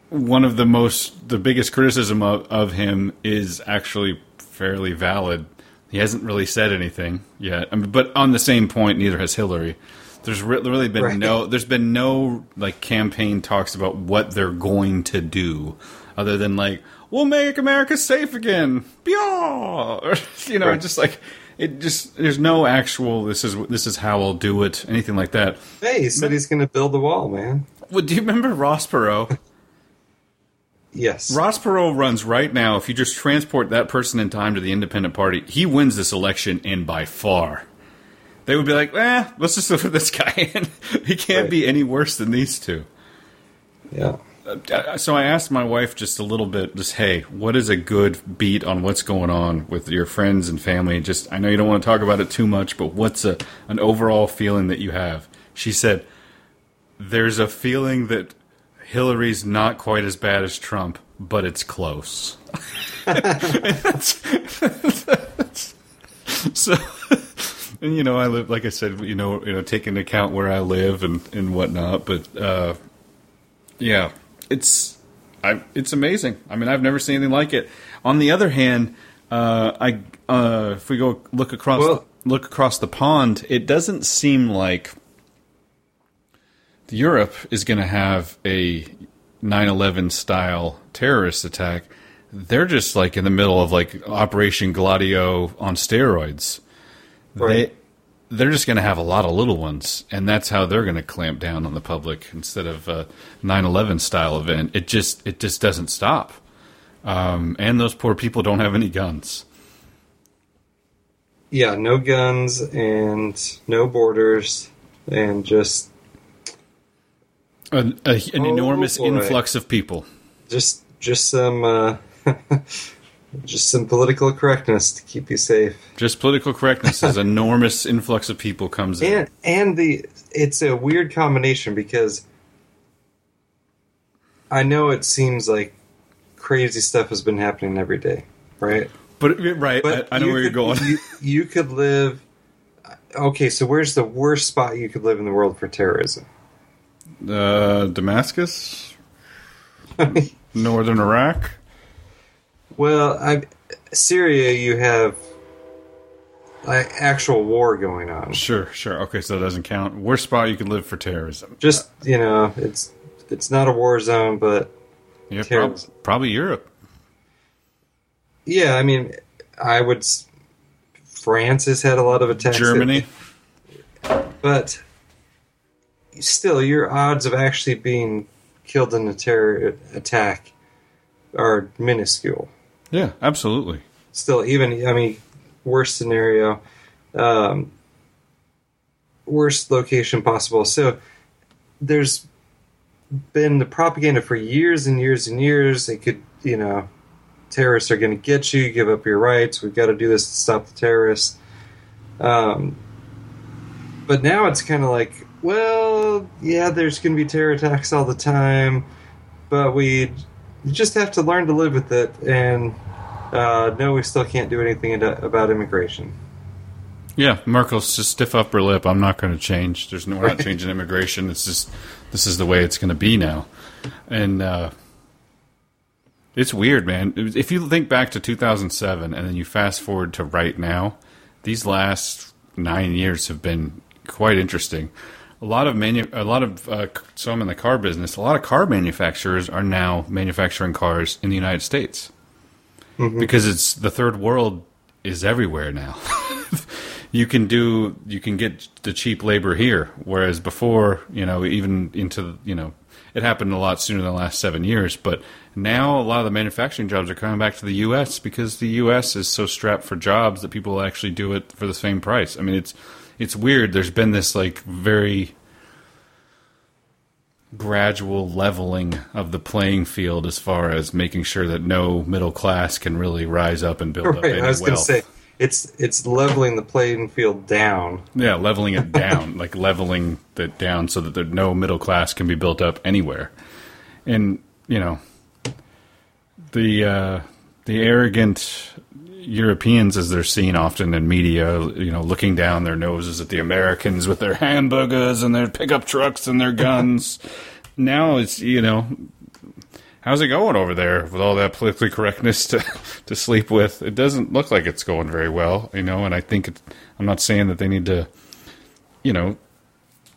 one of the most, the biggest criticism of, of him is actually fairly valid. He hasn't really said anything yet, I mean, but on the same point, neither has Hillary. There's re- really been Right. no, there's been no like campaign talks about what they're going to do, other than like we'll make America safe again! Or, you know, Right. just like it just there's no actual this is this is how I'll do it, anything like that. Hey, he said he's going to build the wall, man. Well, do you remember Ross Perot? Yes. Ross Perot runs right now. If you just transport that person in time to the Independent Party, he wins this election and by far. They would be like, eh, let's just look at this guy in. he can't Right. be any worse than these two. Yeah. Uh, So I asked my wife just a little bit, just hey, what is a good beat on what's going on with your friends and family? Just I know you don't want to talk about it too much, but what's a an overall feeling that you have? She said, "There's a feeling that Hillary's not quite as bad as Trump, but it's close." That's- that's- so, and you know, I live like I said, you know, you know, take into account where I live and and whatnot, but. uh yeah, it's I, it's amazing. I mean, I've never seen anything like it. On the other hand, uh, I uh, if we go look across Well- look across the pond, it doesn't seem like Europe is going to have a 9/11 style terrorist attack. They're just like in the middle of like Operation Gladio on steroids. Right. They they're just going to have a lot of little ones, and that's how they're going to clamp down on the public instead of a 9/11 style event. It just it just doesn't stop, um, and those poor people don't have any guns. Yeah, no guns and no borders and just An, a, an Oh, enormous boy. influx of people. just just some uh, just some political correctness to keep you safe. Just political correctness as enormous influx of people comes in. And and the it's a weird combination because I know it seems like crazy stuff has been happening every day, right? But right, But I, I know you where you're going. You, you could live. Okay, so where's the worst spot you could live in the world for terrorism? uh, Damascus, northern Iraq. Well, I, Syria, you have like, actual war going on. Sure, sure. Okay, so that doesn't count. Worst spot you could live for terrorism. Just you know, it's it's not a war zone, but Yeah, prob- probably Europe. yeah, I mean, I would. France has had a lot of attacks. Germany. but still, your odds of actually being killed in a terror attack are minuscule. Yeah, absolutely. still even i mean worst scenario um worst location possible. So there's been the propaganda for years and years and years. They could you know terrorists are going to get you give up your rights. We've got to do this to stop the terrorists. Um but now it's kind of like well yeah there's going to be terror attacks all the time but we just have to learn to live with it and uh, no, we still can't do anything about immigration. Yeah, Merkel's just stiff upper lip. I'm not going to change. There's no, we're not changing immigration. It's just this is the way it's going to be now, and uh, it's weird, man. If you think back to 2007 and then you fast forward to right now, these last nine years have been quite interesting. A lot of manu- a lot of uh, so I'm in the car business. A lot of car manufacturers are now manufacturing cars in the United States because it's the third world is everywhere now. you can do you can get the cheap labor here, whereas before, you know, even into you know, it happened a lot sooner than the last seven years, but now a lot of the manufacturing jobs are coming back to the U.S. because the U.S. is so strapped for jobs that people actually do it for the same price. I mean, it's it's weird. There's been this like very gradual leveling of the playing field as far as making sure that no middle class can really rise up and build up Right. any I was going to wealth. say it's it's leveling the playing field down. Yeah, leveling it down, like leveling it down so that there no middle class can be built up anywhere. And you know, the uh, the arrogant Europeans, as they're seen often in media, you know, looking down their noses at the Americans with their hamburgers and their pickup trucks and their guns. now it's you know, how's it going over there with all that politically correctness to to sleep with? It doesn't look like it's going very well, you know. And I think it, I'm not saying that they need to, you know,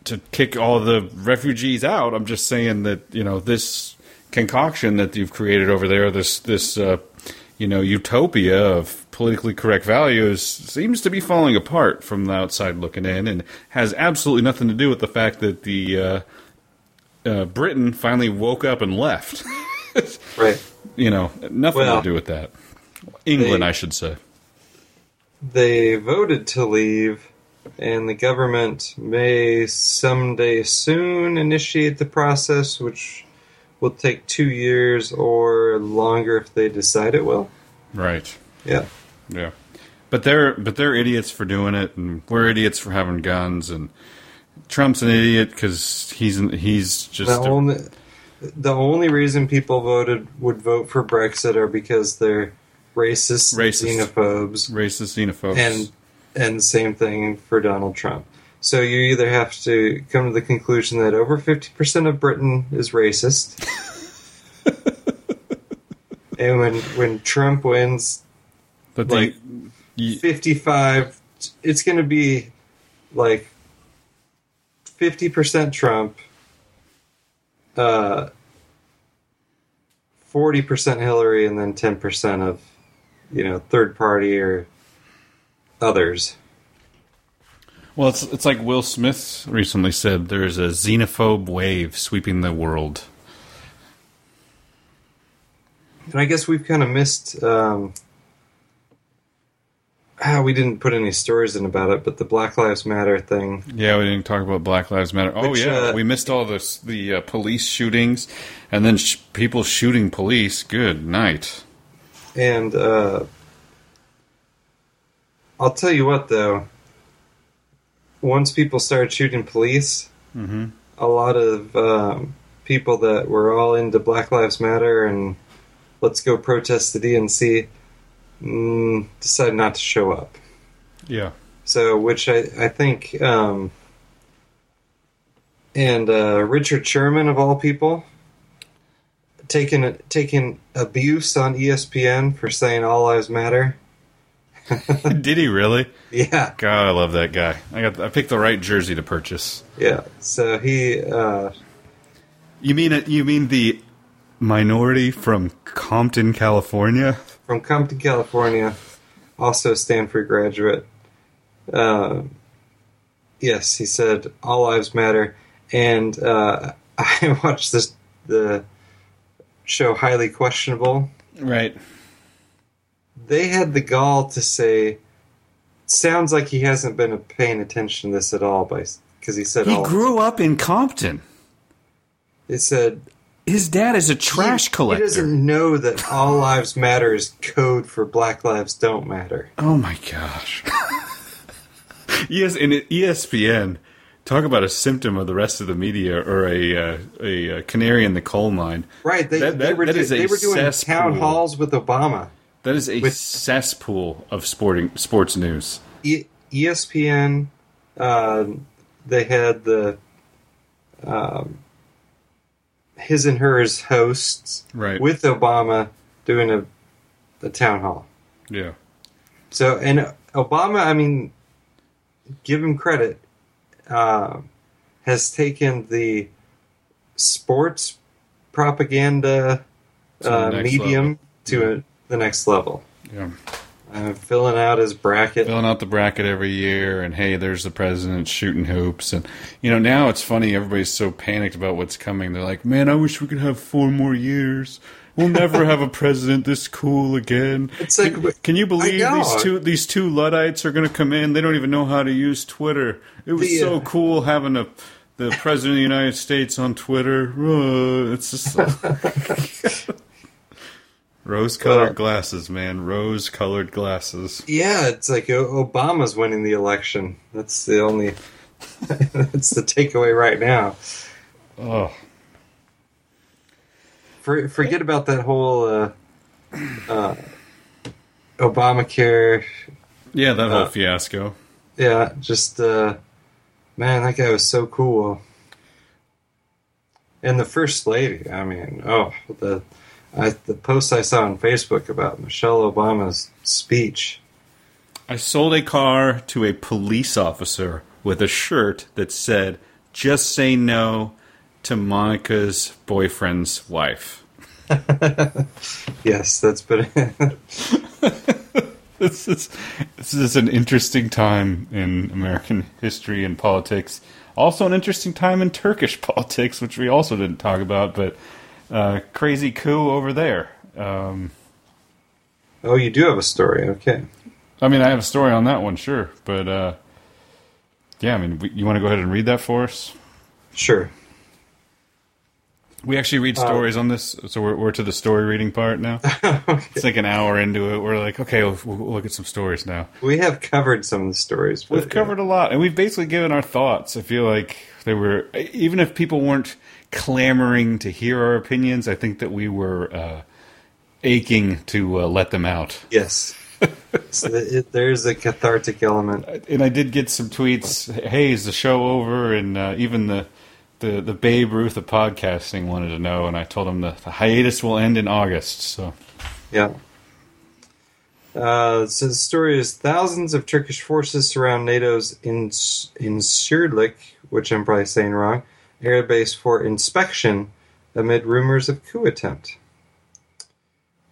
to kick all the refugees out. I'm just saying that you know this concoction that you've created over there, this this uh, you know utopia of politically correct values, seems to be falling apart from the outside looking in, and has absolutely nothing to do with the fact that the uh, uh, Britain finally woke up and left. Right. you know, nothing Well, to do with that. England, they- I should say. They voted to leave, and the government may someday soon initiate the process, which will take two years or longer if they decide it will. Right. Yeah. Yeah, but they're but they're idiots for doing it, and we're idiots for having guns, and Trump's an idiot because he's he's just the only the only reason people voted would vote for Brexit are because they're racist, Racist. xenophobes, racist xenophobes. and and same thing for Donald Trump. So you either have to come to the conclusion that over fifty percent of Britain is racist, and when when Trump wins but like- y- fifty five, it's going to be like fifty percent Trump, uh, forty percent Hillary, and then ten percent of you know third party or others. Well, it's it's like Will Smith recently said. There's a xenophobe wave sweeping the world. And I guess we've kind of missed. Um, ah, we didn't put any stories in about it, but the Black Lives Matter thing. Yeah, we didn't talk about Black Lives Matter. Oh yeah, uh, we missed all this the uh, police shootings, and then sh- people shooting police. Good night. And uh, I'll tell you what, though. Once people started shooting police, a lot of um, people that were all into Black Lives Matter and let's go protest the DNC mm, decided not to show up. Yeah. So, which I, I think, um, and uh, Richard Sherman of all people, taking taking abuse on ESPN for saying all lives matter. Did he really? Yeah, God, I love that guy. I got I picked the right jersey to purchase. yeah. So he, uh, You mean it? You mean the minority from Compton, California? from Compton, California, also a Stanford graduate. Uh, yes, he said all lives matter, and uh, I watched this the show Highly Questionable. Right. They had the gall to say sounds like he hasn't been paying attention to this at all by because he said He all grew up in Compton. it said His dad is a trash he, collector. he doesn't know that all lives matter is code for black lives don't matter Oh my gosh. yes, and ESPN talk about a symptom of the rest of the media or a uh, a, uh canary in the coal mine. right they, That- they that- were that a they were doing cesspool. town halls with obama That is a With- cesspool of sporting sports news. e- espn uh, they had the um, his and hers hosts Right. with obama doing a, a town hall Yeah. So, and Obama, I mean, give him credit, uh, has taken the sports propaganda To the uh, medium level. to a, the next level. Yeah. uh, filling out his bracket. filling out the bracket every year and hey there's the president shooting hoops and you know now it's funny everybody's so panicked about what's coming. They're like man i wish we could have four more years. We'll never have a president this cool again. It's like- can, can you believe these two these two luddites are going to come in? They don't even know how to use twitter. It was The, so uh, cool having a the president of the united states on twitter. Uh, it's just rose colored Uh, glasses man rose colored glasses Yeah, it's like Obama's winning the election. That's the only. that's the takeaway right now. oh For, forget about that whole uh, uh, Obamacare. Yeah, that whole Uh, fiasco. Yeah, just uh, man, that guy was so cool. And the first lady, I mean, oh, the I, the post I saw on Facebook about Michelle Obama's speech. I sold a car to a police officer with a shirt that said, just say no to Monica's boyfriend's wife. Yes, that's been. This is, this is an interesting time in American history and politics. Also, an interesting time in Turkish politics, which we also didn't talk about, but uh, crazy coup over there. Um, oh, you do have a story. Okay. I mean, I have a story on that one, sure, but uh, yeah, I mean, we- you want to go ahead and read that for us? Sure. We actually read Uh, stories on this, so we're, we're to the story reading part now. It's like an hour into it. We're like, okay, we'll, we'll look at some stories now. We have covered some of the stories. But, We've covered a lot, and we've basically given our thoughts. I feel like they were, even if people weren't clamoring to hear our opinions, I think that we were uh, aching to uh, let them out. Yes. so it, there's a cathartic element. And I did get some tweets. Hey, is the show over? And uh, even the, the the Babe Ruth of podcasting wanted to know, and I told him the, the hiatus will end in August. So Yeah. Uh, so the story is thousands of Turkish forces surround NATO's in in Incirlik, which I'm probably saying wrong, air base for inspection amid rumors of coup attempt.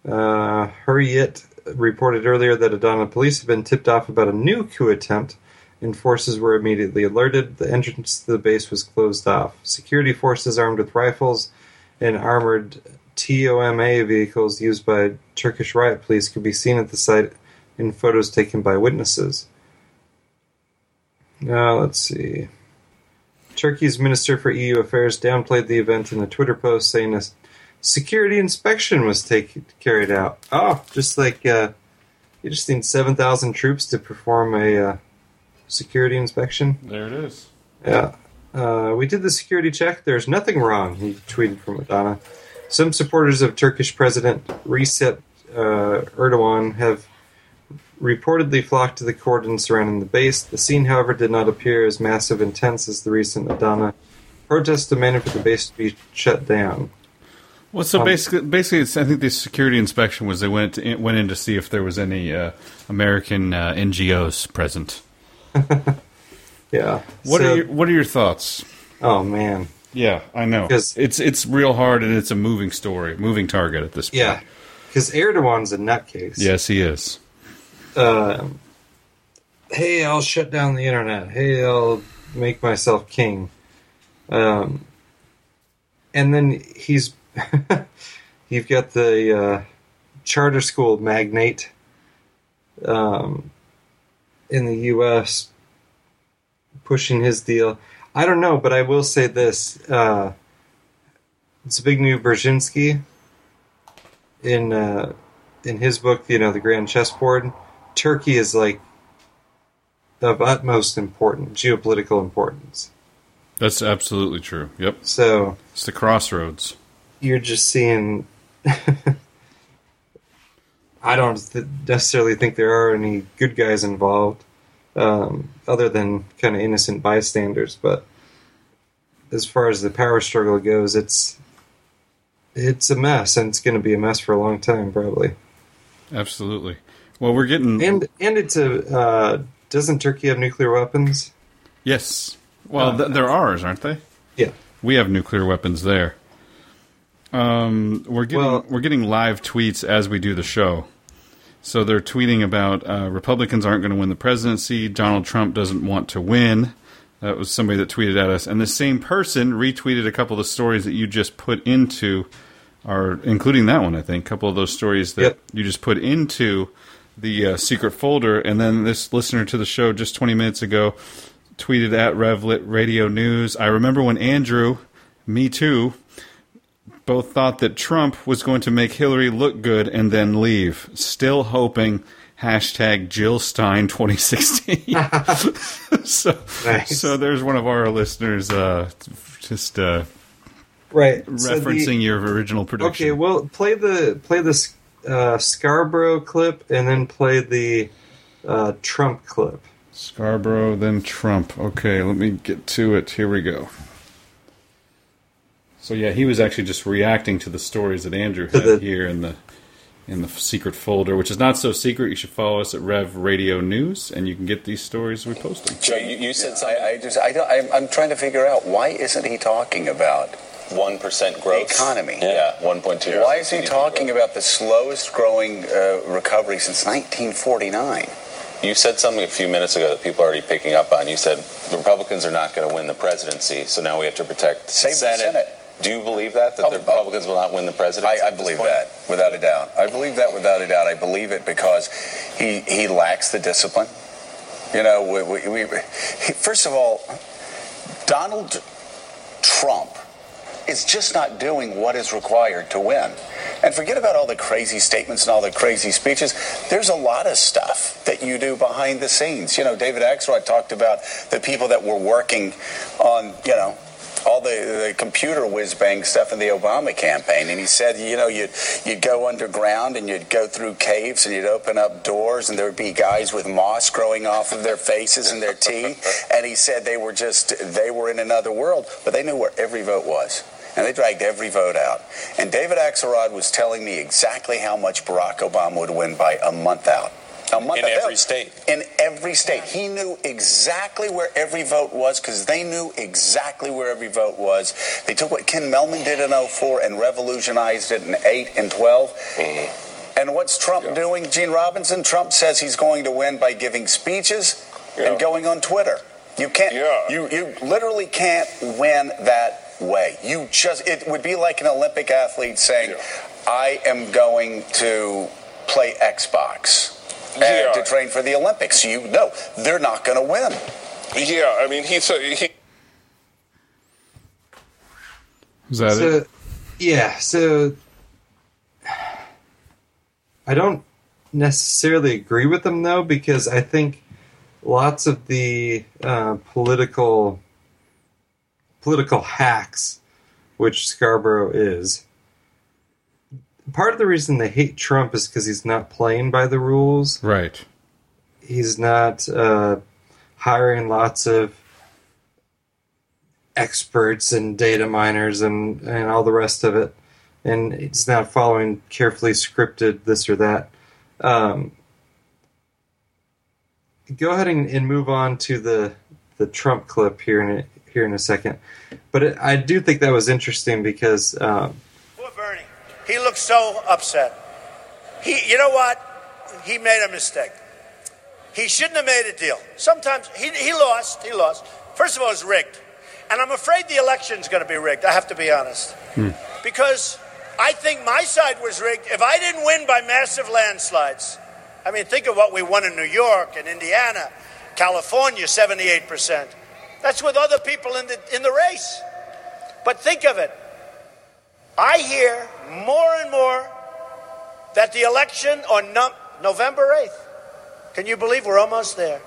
Uh, Hurriyet reported earlier that Adana police had been tipped off about a new coup attempt, and forces were immediately alerted. The entrance to the base was closed off. Security forces armed with rifles and armored TOMA vehicles used by Turkish riot police could be seen at the site in photos taken by witnesses. Now, let's see. Turkey's Minister for EU Affairs downplayed the event in a Twitter post, saying a security inspection was take, carried out. Oh, just like uh, you just need 7,000 troops to perform a uh, security inspection? there it is. Yeah. Uh, we did the security check. There's nothing wrong, he tweeted from Adana. Some supporters of Turkish President Recep uh, Erdogan have reportedly flocked to the cordon surrounding the base. The scene, however, did not appear as massive and tense as the recent Adana protests demanded for the base to be shut down. Well, so Um, basically, basically, it's, I think the security inspection was they went to, went in to see if there was any uh, American uh, NGOs present. Yeah. What So- are your What are your thoughts? Oh man. Yeah, I know 'Cause- it's it's real hard and it's a moving story, moving target at this point. Yeah. Because Erdogan's a nutcase. Yes, he is. Uh, hey, I'll shut down the internet. Hey, I'll make myself king. Um, and then he's you've got the uh, charter school magnate um, in the U.S. pushing his deal. I don't know, but I will say this: uh, Zbigniew Brzezinski in uh, in his book, you know, the Grand Chessboard. Turkey is like of utmost important geopolitical importance. That's absolutely true. Yep, So it's the crossroads. you're just seeing. I don't th- necessarily think there are any good guys involved, um, other than kind of innocent bystanders. But as far as the power struggle goes, it's it's a mess, and it's going to be a mess for a long time, probably. Absolutely. Well, we're getting And and it's a uh, doesn't Turkey have nuclear weapons? yes. Well, Uh, th- they're ours, aren't they? Yeah. We have nuclear weapons there. Um, we're getting Well- we're getting live tweets as we do the show. So they're tweeting about uh, Republicans aren't going to win the presidency. Donald Trump doesn't want to win. That was somebody that tweeted at us, and the same person retweeted a couple of the stories that you just put into, our, including that one, I think, a couple of those stories that Yep. you just put into the uh, secret folder, and then this listener to the show just 20 minutes ago tweeted at Revlit Radio News. I remember when Andrew, me too, both thought that Trump was going to make Hillary look good and then leave. Still hoping. Hashtag Jill Stein 2016. so, Nice. so there's one of our listeners uh, just uh, Right. So the- referencing your original prediction. Okay, well, play the play the uh, Scarborough clip and then play the uh, Trump clip. Scarborough, then Trump. Okay, let me get to it. Here we go. So yeah, he was actually just reacting to the stories that Andrew had the- here in the in the secret folder, which is not so secret. You should follow us at Rev Radio News, and you can get these stories we post them. Joe, you, you said. I, I just, I don't, I'm, I'm trying to figure out why isn't he talking about One percent growth. economy? Yeah, one point two. Why is he talking about the slowest growing uh, recovery since 1949? You said something a few minutes ago that people are already picking up on. You said the Republicans are not going to win the presidency, so now we have to protect the Save the Senate. Senate. Do you believe that that Oh, the oh. Republicans will not win the presidency? I, I believe that without a doubt. I believe that without a doubt. I believe it because he he lacks the discipline. You know, we, we, we, first of all, Donald Trump is just not doing what is required to win. And forget about all the crazy statements and all the crazy speeches. There's a lot of stuff that you do behind the scenes. You know, David Axelrod talked about the people that were working on, you know, all the, the computer whiz bang stuff in the Obama campaign. And he said, you know, you'd, you'd go underground and you'd go through caves and you'd open up doors and there would be guys with moss growing off of their faces and their teeth. And he said they were just, they were in another world, but they knew where every vote was. And they dragged every vote out. And David Axelrod was telling me exactly how much Barack Obama would win by a month out. A month In out. every state. In every state. He knew exactly where every vote was because they knew exactly where every vote was. They took what Ken Mehlman did in 04 and revolutionized it in 8 and 12. Mm-hmm. And what's Trump doing, Gene Robinson? Trump says he's going to win by giving speeches and going on Twitter. You can't. Yeah. You you literally can't win that way. You just it would be like an Olympic athlete saying, Yeah. "I am going to play Xbox." And Yeah. to train for the Olympics, you know they're not going to win. Yeah, I mean, he's he, Is that so, it? yeah, so I don't necessarily agree with them though because I think lots of the uh, political political hacks, which Scarborough is, part of the reason they hate Trump is because he's not playing by the rules. Right. He's not uh, hiring lots of experts and data miners and, and all the rest of it. And he's not following carefully scripted this or that. Um, go ahead and, and move on to the the Trump clip here in here in a second. But it, I do think that was interesting because um, Poor Bernie. He looked so upset. He, you know what? He made a mistake. He shouldn't have made a deal. Sometimes he, he lost. He lost. First of all, it's rigged, and I'm afraid the election's going to be rigged. I have to be honest, because I think my side was rigged. If I didn't win by massive landslides, I mean, think of what we won in New York and Indiana, California, 78 percent. That's with other people in the in the race. But think of it. I hear more and more that the election on no- November 8th, can you believe we're almost there?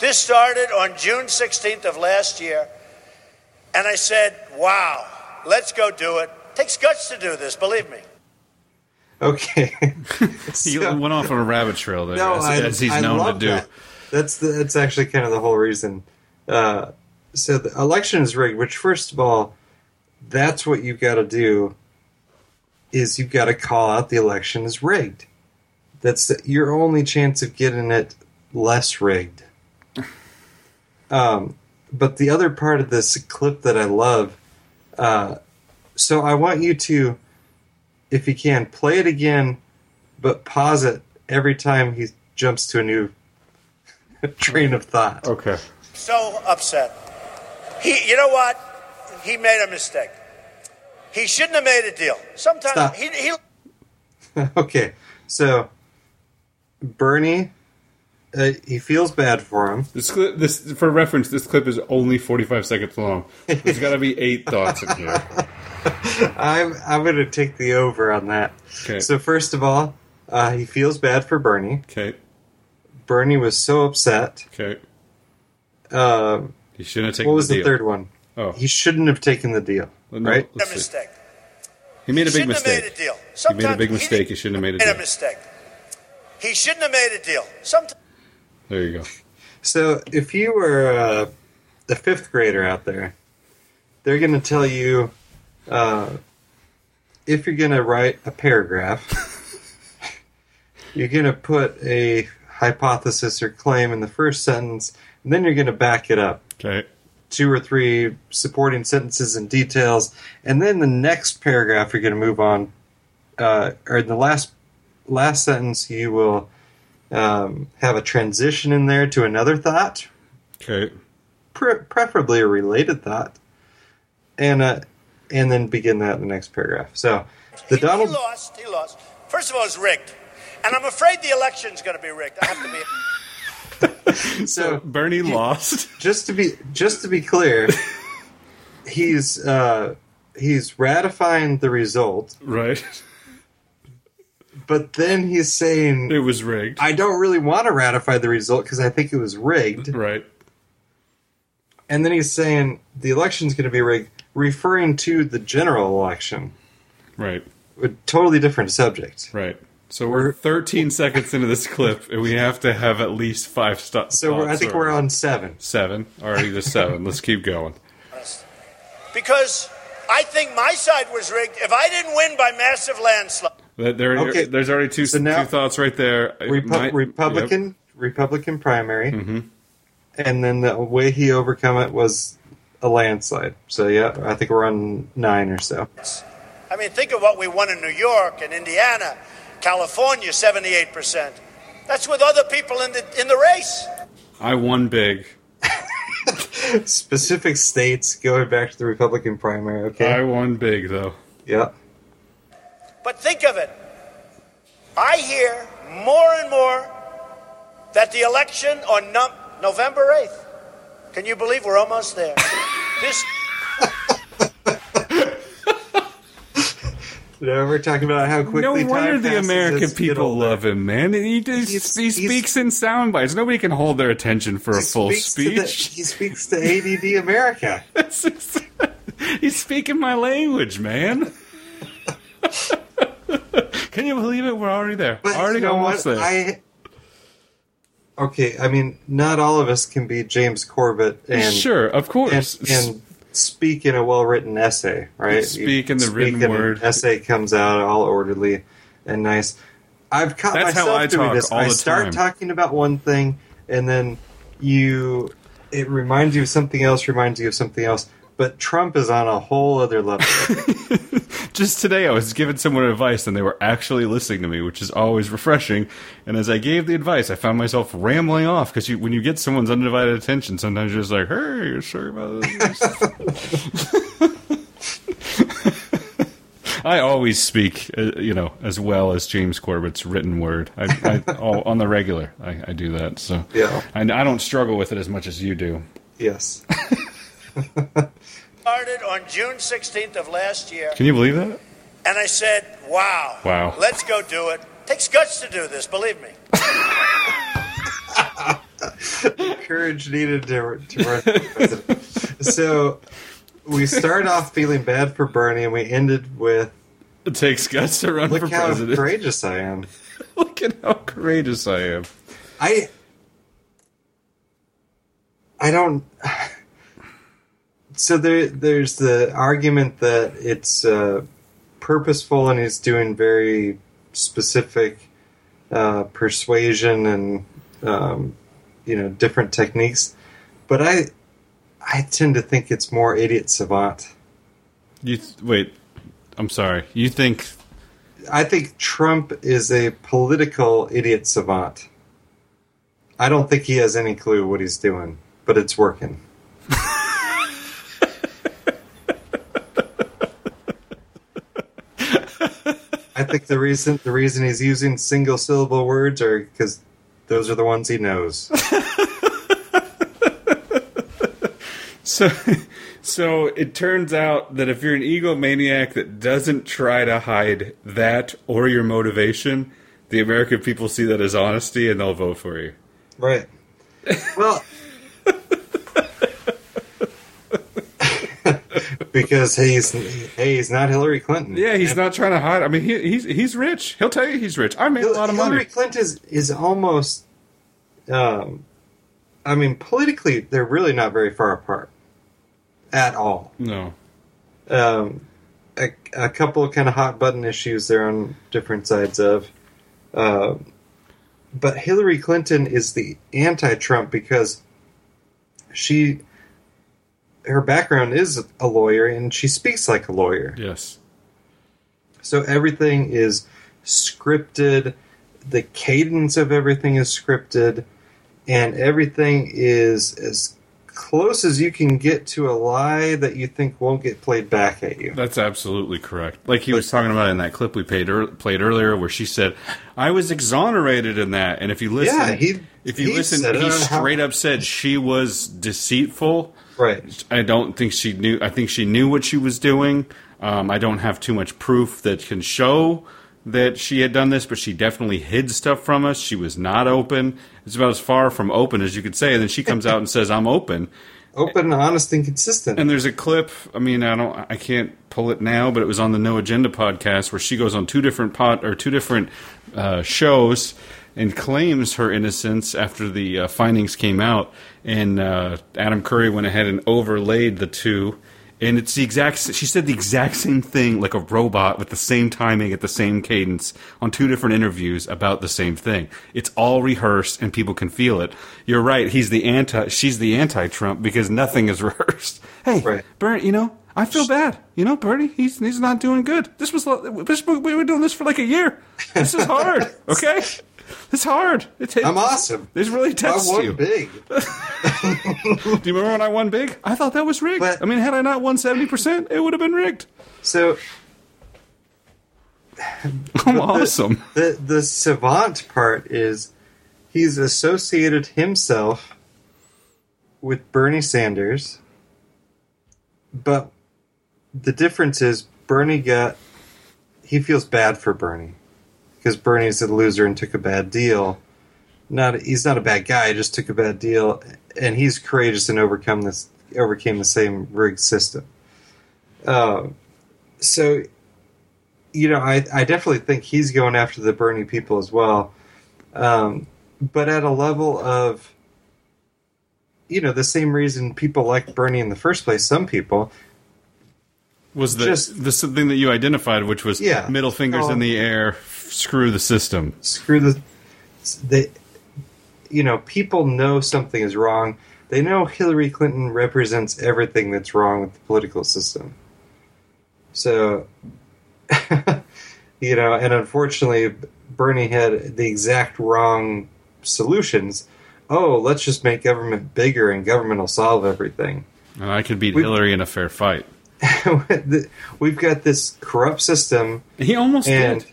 This started on June 16th of last year. And I said, wow, let's go do it. Takes guts to do this, believe me. okay, He went off on a rabbit trail there, no, as, I, as he's I known to love do. That. That's the, that's actually kind of the whole reason. Uh, so the election is rigged. Which, first of all, that's what you've got to do. Is you've got to call out the election is rigged. That's the, your only chance of getting it less rigged. Um, but the other part of this clip that I love, uh, so I want you to, if you can, play it again, but pause it every time he jumps to a new train of thought. Okay. So upset. He, you know what? He made a mistake. He shouldn't have made a deal. Sometimes Stop. he, he okay, so Bernie, uh, he feels bad for him. This clip, this for reference, this clip is only 45 seconds long. There's got to be eight thoughts in here. I'm I'm going to take the over on that. Okay. So first of all, uh, he feels bad for Bernie. Okay. Bernie was so upset. Okay. Um, He shouldn't have taken what was the the, third one? Oh. He shouldn't have taken the deal, Well, no, right? a mistake. He made a big mistake. made a deal. He made a big he mistake. He shouldn't have made a made a mistake. He shouldn't have made a deal. Sometimes There you go. So if you were uh, a fifth grader out there, they're going to tell you uh, if you're going to write a paragraph, you're going to put a hypothesis or claim in the first sentence, and then you're going to back it up. Okay. Two or three supporting sentences and details, and then the next paragraph you're going to move on, uh, or in the last last sentence you will um, have a transition in there to another thought, Okay. pre- preferably a related thought, and uh, and then begin that in the next paragraph. So the he, Donald he lost. He lost. First of all, it's rigged, and I'm afraid the election's going to be rigged. I have to be. so Bernie lost. just to be just to be clear, he's uh, he's ratifying the result, Right. but then he's saying It was rigged. I don't really want to ratify the result because I think it was rigged. Right. And then he's saying the election's going to be rigged, referring to the general election, Right. a totally different subject. Right. So we're 13 seconds into this clip, and we have to have at least five stops. So we're, I think we're on seven. seven. Already to seven. Let's keep going. because I think my side was rigged. If I didn't win by massive landslide, There, there- Okay. There's already two, So now- two thoughts right there. Repu- My- Republican, Republican primary, Mm-hmm. and then the way he overcome it was a landslide. So yeah, I think we're on nine or so. I mean, think of what we won in New York and Indiana, California, seventy-eight percent. That's with other people in the in the race. I won big. Specific states going back to the Republican primary. Okay. I won big, though. yeah. But think of it. I hear more and more that the election on no- November 8th. Can you believe we're almost there? This No, we're talking about how quickly. No wonder the American as we get people love him, man. He, just, He's- he he's- speaks in sound bites. Nobody can hold their attention for a full to the- speech. he speaks to ADD America. He's speaking my language, man. Can you believe it? We're already there. But already you know almost what? there. I okay. I mean, not all of us can be James Corbett and sure, of course. and, and speak in a well-written essay, right? Speak in the speak written word. Essay comes out all orderly and nice. I've caught That's myself doing this. I start time. talking about one thing, and then you it reminds you of something else. Reminds you of something else. But Trump is on a whole other level. Just today, I was giving someone advice, and they were actually listening to me, which is always refreshing. And as I gave the advice, I found myself rambling off because you, when you get someone's undivided attention, sometimes you're just like, "Hey, you're sorry about this." I always speak, uh, you know, as well as James Corbett's written word. I, I all, on the regular, I, I do that. So Yeah. I, I don't struggle with it as much as you do. yes. started on June 16th of last year, Can you believe that? and I said, "Wow, Wow. let's go do it." Takes guts to do this, believe me. courage needed to, to run for president. So we start off feeling bad for Bernie, and we ended with It takes guts to run look for how president. courageous I am. Look at how courageous I am. I I don't. So there, there's the argument that it's uh, purposeful and he's doing very specific uh, persuasion and um, you know different techniques, but I I tend to think it's more idiot savant. You th- wait. I'm sorry. You think I think Trump is a political idiot savant. I don't think he has any clue what he's doing, but it's working. I think the reason the reason he's using single syllable words are because those are the ones he knows. So, so it turns out that if you're an egomaniac that doesn't try to hide that or your motivation, the American people see that as honesty and they'll vote for you. Right. Well, because he's hey, he's not Hillary Clinton. Yeah, he's not trying to hide. I mean, he, he's he's rich. He'll tell you he's rich. I made a lot of money. Hillary. Clinton is, is almost. Um, I mean, politically, they're really not very far apart at all. No. Um, a, a couple of kind of hot button issues they're on different sides of. Uh, but Hillary Clinton is the anti-Trump because she her background is a lawyer and she speaks like a lawyer. Yes. So everything is scripted, the cadence of everything is scripted, and everything is as close as you can get to a lie that you think won't get played back at you. That's absolutely correct. Like he was talking about in that clip we played, ear- played earlier, where she said, "I was exonerated in that." And if you listen, Yeah, he- if you he listen, he how- straight up said she was deceitful. Right. I don't think she knew. I think she knew what she was doing. Um, I don't have too much proof that can show that she had done this, but she definitely hid stuff from us. She was not open. It's about as far from open as you could say. And then she comes out and says, "I'm open." Open, honest, and consistent. And there's a clip. I mean, I don't, I can't pull it now, but it was on the No Agenda podcast where she goes on two different pot or two different uh, shows and claims her innocence after the uh, findings came out. And uh, Adam Curry went ahead and overlaid the two. And it's the exact. She said the exact same thing, like a robot, with the same timing at the same cadence on two different interviews about the same thing. It's all rehearsed, and people can feel it. You're right. He's the anti. She's the anti-Trump because nothing is rehearsed. Hey, Bernie, you know, I feel bad. You know, Bernie, he's he's not doing good. This was this, we were doing this for like a year. This is hard. Okay, it's hard. It, it, I'm awesome. This really tests I won you. big. Do you remember when I won big? I thought that was rigged. I mean, had I not won seventy percent, it would have been rigged. So I'm awesome. The the savant part is he's associated himself with Bernie Sanders, but the difference is Bernie got he feels bad for Bernie because Bernie's a loser and took a bad deal. Not he's not a bad guy, he just took a bad deal, and he's courageous and overcome this overcame the same rigged system. Uh, so you know, I, I definitely think he's going after the Bernie people as well. Um, but at a level of, you know, the same reason people like Bernie in the first place, some people, Was the Just- the something that you identified, which was Yeah. middle fingers Oh. in the air, screw the system. screw the, they, you know, people know something is wrong. They know Hillary Clinton represents everything that's wrong with the political system. So, you know, and unfortunately, Bernie had the exact wrong solutions. Oh, let's just make government bigger and government will solve everything. And I could beat We- Hillary in a fair fight. We've got this corrupt system. He almost and, did.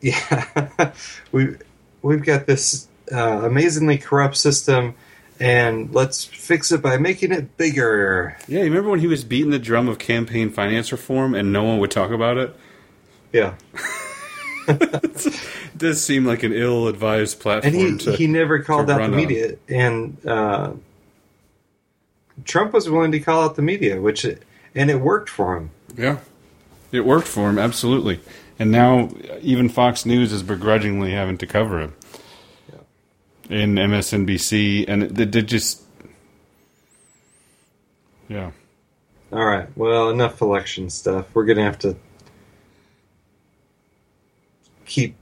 Yeah, we we've got this uh, amazingly corrupt system, and let's fix it by making it bigger. Yeah, you remember when he was beating the drum of campaign finance reform and no one would talk about it? Yeah, It does seem like an ill-advised platform. and he to he never called out the on. media, and uh, Trump was willing to call out the media, which and it worked for him. Yeah, it worked for him absolutely, and now even Fox News is begrudgingly having to cover him in MSNBC, and it, it, it just yeah. All right, well, enough election stuff. We're gonna have to keep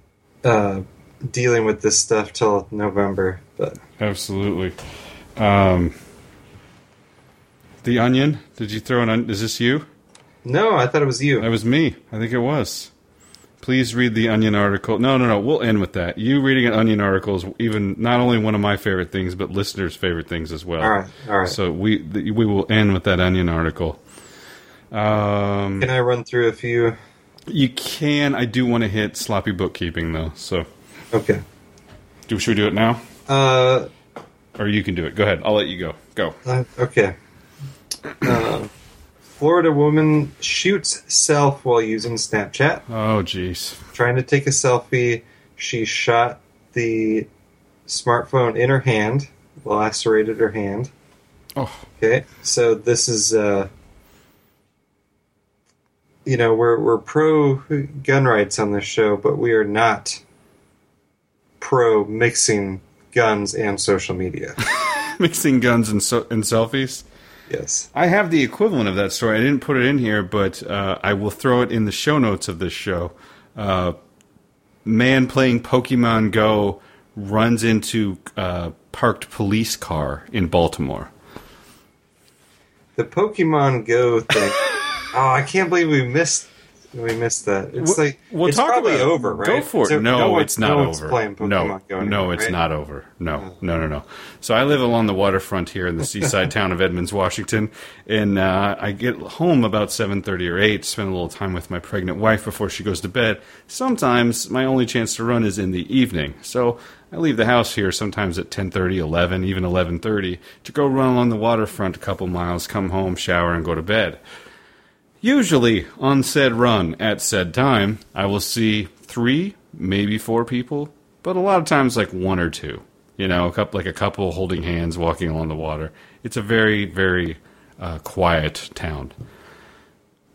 uh, dealing with this stuff till November, but. Absolutely. Um, the onion? Did you throw an? On- is this you? No, I thought it was you. That was me. I think it was. Please read the Onion article. No, no, no. We'll end with that. You reading an Onion article is even not only one of my favorite things, but listeners' favorite things as well. All right, all right. So we we will end with that Onion article. Um, Can I run through a few? you can. I do want to hit sloppy bookkeeping though. So Okay. do should we do it now, Uh, or you can do it? Go ahead. I'll let you go. Go. uh, okay. Uh, Florida woman shoots self while using Snapchat. Oh, jeez. Trying to take a selfie, she shot the smartphone in her hand, lacerated her hand. Oh, Okay, so this is, uh, you know, we're we're pro gun rights on this show, but we are not pro mixing guns and social media. mixing guns and so- and selfies. Yes. I have the equivalent of that story. I didn't put it in here, but uh, I will throw it in the show notes of this show. Uh, man playing Pokemon Go runs into uh, parked police car in Baltimore. The Pokemon Go thing. oh, I can't believe we missed we missed that. It's We'll- like we'll it's talk probably about over, right? Go for it. So no, one- it's not no over. Playing Pokemon no, no, it's right? not over. No, no, no, no. So I live along the waterfront here in the seaside town of Edmonds, Washington, and uh, I get home about seven thirty or eight. Spend a little time with my pregnant wife before she goes to bed. Sometimes my only chance to run is in the evening, so I leave the house here sometimes at 10:30, 11, even 11:30 to go run along the waterfront a couple miles, come home, shower, and go to bed. Usually, on said run at said time, I will see three, maybe four people, but a lot of times like one or two. You know, a couple like a couple holding hands walking along the water. It's a very, very uh, quiet town.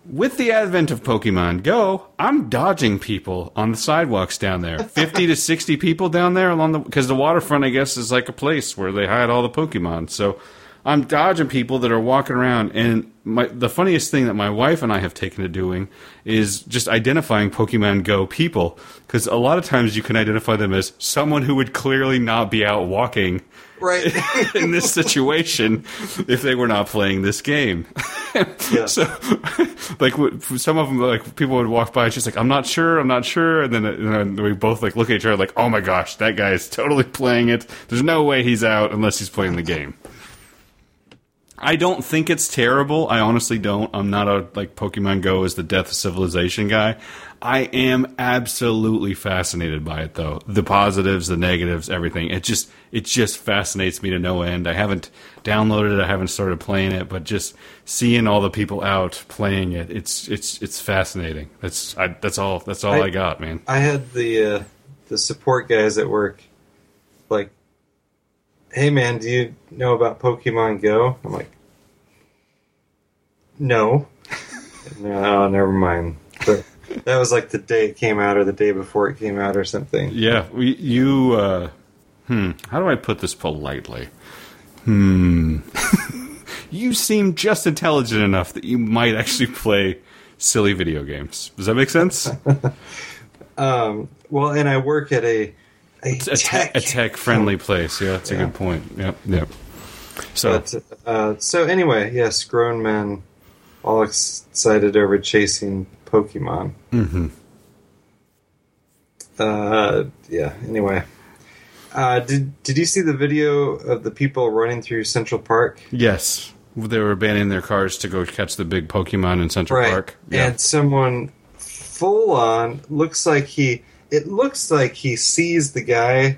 With the advent of Pokemon Go, I'm dodging people on the sidewalks down there. 50 to 60 people down there along the because the waterfront I guess is like a place where they hide all the Pokemon. So I'm dodging people that are walking around and my the funniest thing that my wife and I have taken to doing is just identifying Pokemon Go people cuz a lot of times you can identify them as someone who would clearly not be out walking Right. in this situation if they were not playing this game. So, like, some of them, like, people would walk by, she's like, I'm not sure, I'm not sure. And then, and then we both, like, look at each other, like, oh my gosh, that guy is totally playing it. There's no way he's out unless he's playing the game. I don't think it's terrible. I honestly don't. I'm not a like Pokemon Go is the death of civilization guy. I am absolutely fascinated by it though. The positives, the negatives, everything. It just it just fascinates me to no end. I haven't downloaded it, I haven't started playing it, but just seeing all the people out playing it, it's it's it's fascinating. That's I, that's all that's all I, I- got, man. I had the uh, the support guys at work like, "Hey man, do you know about Pokemon Go?" I'm like, "No." no, never mind. But that was like the day it came out, or the day before it came out, or something. Yeah, we, you. Uh, hmm. How do I put this politely? Hmm. you seem just intelligent enough that you might actually play silly video games. Does that make sense? Um, well, and I work at a a, a tech, a tech friendly place. Yeah, that's a good point. Yep, yep. So But, uh, so anyway, yes, grown men all excited over chasing Pokemon. hmm Uh, yeah. Anyway, uh, did did you see the video of the people running through Central Park? yes, they were abandoning their cars to go catch the big Pokemon in Central Park. Yeah. And someone full on looks like he. It looks like he sees the guy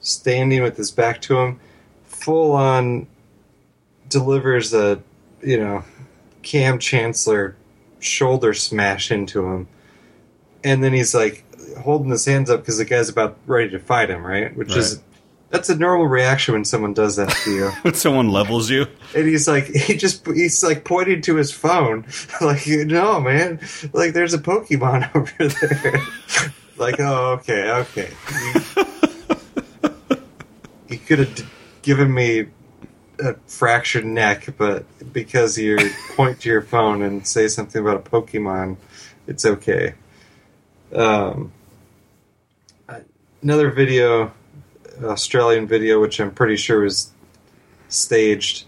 standing with his back to him. Full on delivers a you know Kam Chancellor shoulder smash into him, and then he's like holding his hands up because the guy's about ready to fight him, right? Which is that's a normal reaction when someone does that to you. when someone levels you, and he's like he just he's like pointing to his phone like no man like there's a pokemon over there like oh okay okay you, could have d- given me a fractured neck but because you point to your phone and say something about a pokemon it's okay um another video australian video which i'm pretty sure was staged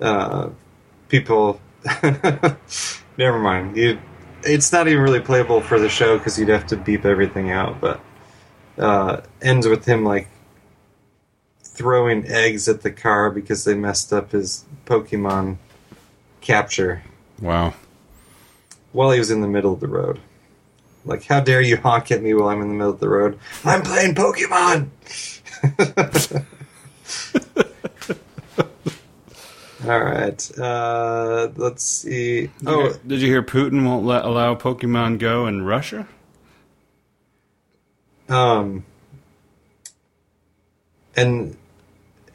uh, people. never mind. You, it's not even really playable for the show because you'd have to beep everything out. But uh, ends with him like throwing eggs at the car because they messed up his Pokemon capture Wow. while he was in the middle of the road. Like, how dare you honk at me while I'm in the middle of the road? I'm playing Pokemon. All right. Uh, let's see. Oh, Oh, did you hear Putin won't let, allow Pokemon Go in Russia? um, and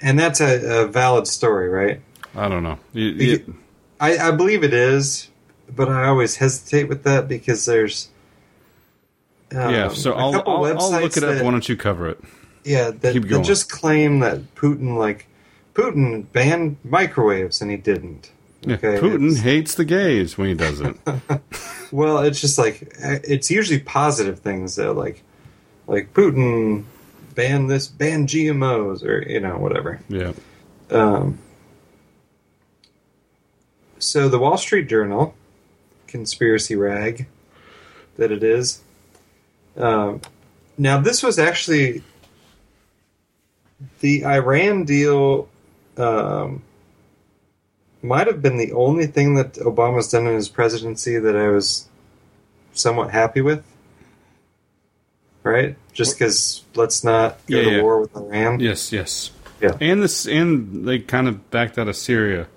and that's a, a valid story, right? I don't know. You, You- I, I believe it is, but I always hesitate with that because there's um, yeah, so I'll, I'll, I'll look it up. that- Why don't you cover it? Yeah, that, Keep that just claim that Putin like Putin banned microwaves and he didn't. Yeah, Okay, Putin hates the gays when he does it. Well, it's just like it's usually positive things though, like like Putin banned this, ban GMOs, or you know whatever. yeah. Um, so the Wall Street Journal, conspiracy rag that it is. Um, now this was actually the Iran deal. Um, might have been the only thing that Obama's done in his presidency that I was somewhat happy with. Right? Just because let's not go Yeah, to yeah. war with Iran. Yes, yes. Yeah. And this, and they kind of backed out of Syria.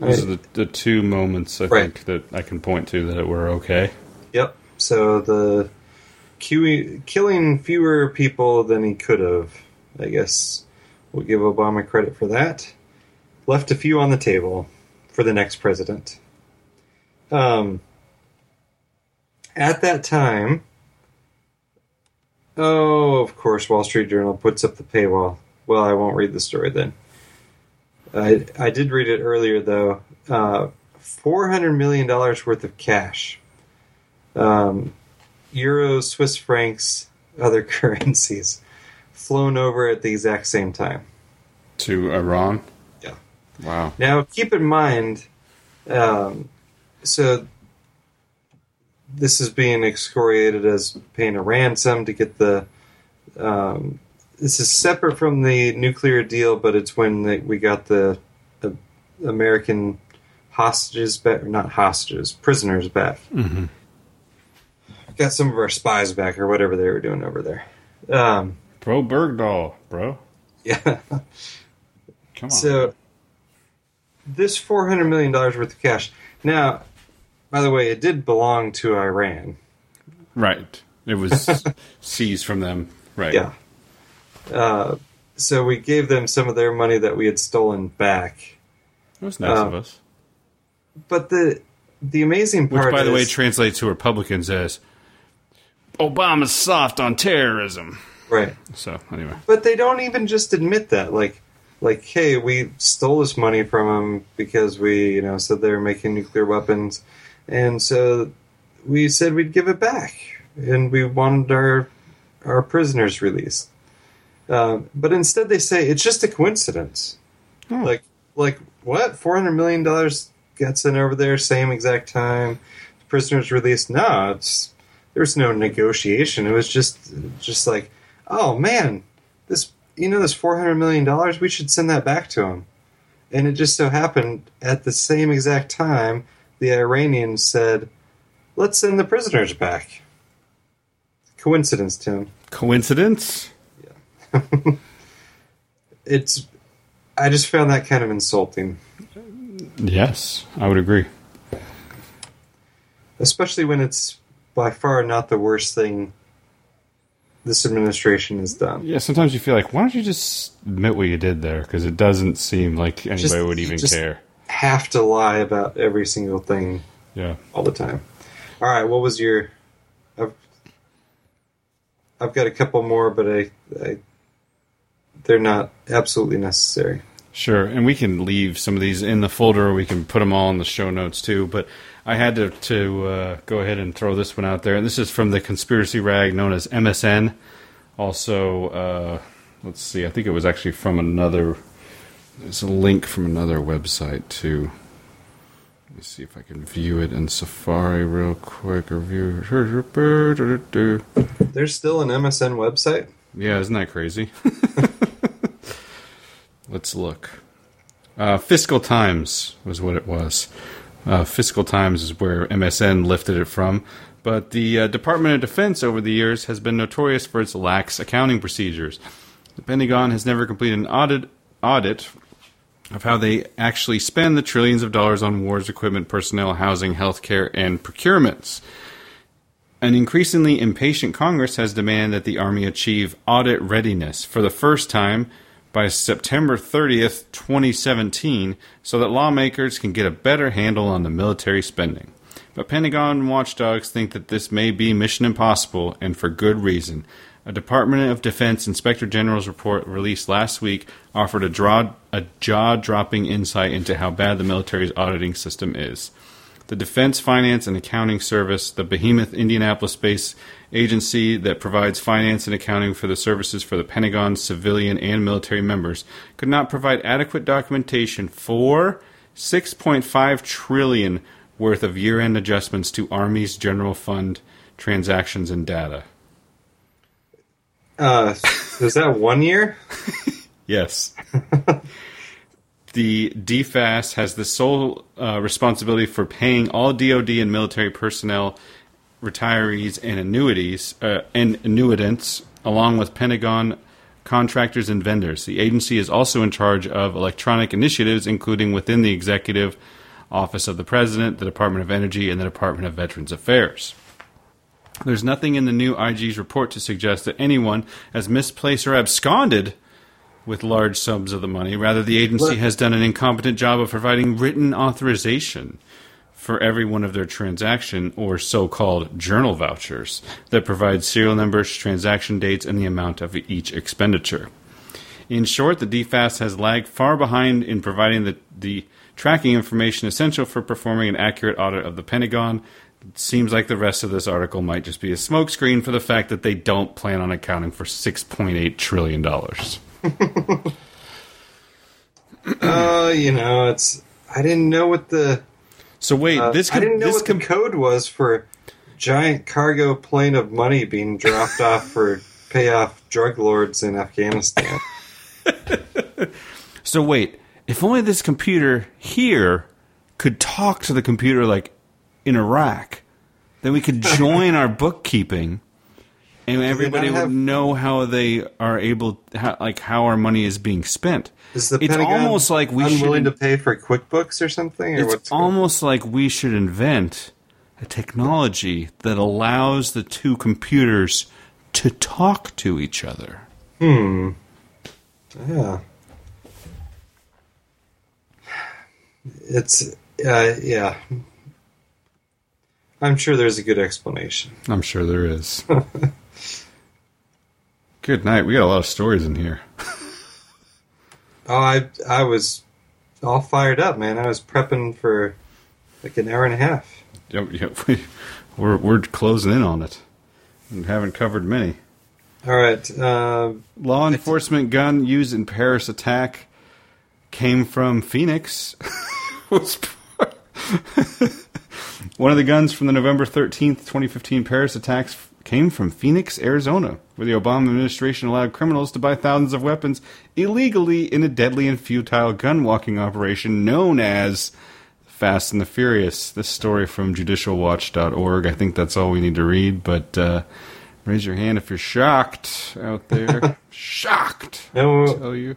Those are the, the two moments I Right. think that I can point to that were okay. Yep. So the killing fewer people than he could have, I guess we'll give Obama credit for that. Left a few on the table for the next president. Um, at that time, oh, of course, Wall Street Journal puts up the paywall. Well, I won't read the story then. I I did read it earlier though. Uh, Four hundred million dollars worth of cash um, euros, Swiss francs, other currencies flown over at the exact same time. To Iran? Yeah. Wow. Now, keep in mind, um, so this is being excoriated as paying a ransom to get the. Um, this is separate from the nuclear deal, but it's when the, we got the, the American hostages back, not hostages, prisoners back. Mhm. Got some of our spies back, or whatever they were doing over there. Um, Pro Bergdahl, bro. yeah. Come on. So this four hundred million dollars worth of cash. Now, by the way, it did belong to Iran. right. It was seized from them. Right. Yeah. Uh, so we gave them some of their money that we had stolen back. It was nice Uh, of us. But the the amazing part, Which, part, by the way, translates to Republicans as Obama's soft on terrorism. Right? So, anyway. But they don't even just admit that. Like, like, hey, we stole this money from them because we, you know, said they were making nuclear weapons, and so we said we'd give it back, and we wanted our our prisoners released. Um, but instead, they say it's just a coincidence. Like, like what? Four hundred million dollars gets in over there, same exact time. Prisoners released. No, it's there was no negotiation. It was just, just like, oh man, this you know this four hundred million dollars. We should send that back to him. And it just so happened at the same exact time, the Iranians said, "Let's send the prisoners back." Coincidence, Tim. Coincidence? Yeah. it's. I just found that kind of insulting, Yes, I would agree. especially when it's by far not the worst thing this administration has done. Yeah, sometimes you feel like, why don't you just admit what you did there? Because it doesn't seem like anybody Just- would even just care. Have to lie about every single thing Yeah. all the time. All right, what was your? I've, I've got a couple more, but I, I they're not absolutely necessary. Sure, and we can leave some of these in the folder. or We can put them all in the show notes too. But I had to to uh, go ahead and throw this one out there. And this is from the conspiracy rag known as MSN. Also, uh, let's see. I think it was actually from another. There's a link from another website too. Let me see if I can view it in Safari real quick. Review. There's still an MSN website. Yeah, isn't that crazy? Let's look. Uh, Fiscal Times was what it was. Uh, Fiscal Times is where MSN lifted it from. But the uh, Department of Defense over the years has been notorious for its lax accounting procedures. The Pentagon has never completed an audit audit of how they actually spend the trillions of dollars on wars, equipment, personnel, housing, healthcare, and procurements. An increasingly impatient Congress has demanded that the Army achieve audit readiness for the first time by September 30th, 2017, so that lawmakers can get a better handle on the military spending. But Pentagon watchdogs think that this may be mission impossible, and for good reason. A Department of Defense Inspector General's report released last week offered a, draw, a jaw-dropping insight into how bad the military's auditing system is. The Defense Finance and Accounting Service, the behemoth Indianapolis-based agency that provides finance and accounting for the services for the Pentagon's civilian and military members, could not provide adequate documentation for 6.5 trillion worth of year-end adjustments to Army's general fund transactions and data. Uh, is that one year? Yes. the DFAS has the sole uh, responsibility for paying all DoD and military personnel, retirees, and annuities uh, and annuitants, along with Pentagon contractors and vendors. The agency is also in charge of electronic initiatives, including within the Executive Office of the President, the Department of Energy, and the Department of Veterans Affairs. There's nothing in the new IG's report to suggest that anyone has misplaced or absconded with large sums of the money. Rather, the agency has done an incompetent job of providing written authorization for every one of their transaction or so-called journal vouchers that provide serial numbers, transaction dates, and the amount of each expenditure. In short, the DFAS has lagged far behind in providing the, the tracking information essential for performing an accurate audit of the Pentagon. It seems like the rest of this article might just be a smokescreen for the fact that they don't plan on accounting for $6.8 trillion. Oh, you know, it's. I didn't know what the. So wait, uh, this I could, didn't know this what com- the code was for giant cargo plane of money being dropped off for pay off drug lords in Afghanistan. So wait, if only this computer here could talk to the computer like in Iraq, then we could join our bookkeeping, and everybody not have- know how they are able, how, like how our money is being spent. Is the it's Pentagon almost like we unwilling should. to pay for QuickBooks or something? Or it's what's going- almost like we should invent a technology that allows the two computers to talk to each other. Hmm. Yeah. It's uh, yeah. I'm sure there's a good explanation. I'm sure there is. Good night. We got a lot of stories in here. Oh, I I was all fired up, man. I was prepping for like an hour and a half. Yep, yep. We, we're we're closing in on it, and haven't covered many. All right. Uh, Law enforcement gun used in Paris attack came from Phoenix. Was One of the guns from the November 13th, 2015 Paris attacks came from Phoenix, Arizona, where the Obama administration allowed criminals to buy thousands of weapons illegally in a deadly and futile gun walking operation known as Fast and the Furious. This story from judicialwatch.org. I think that's all we need to read, but uh, raise your hand if you're shocked out there. shocked! No. I tell you.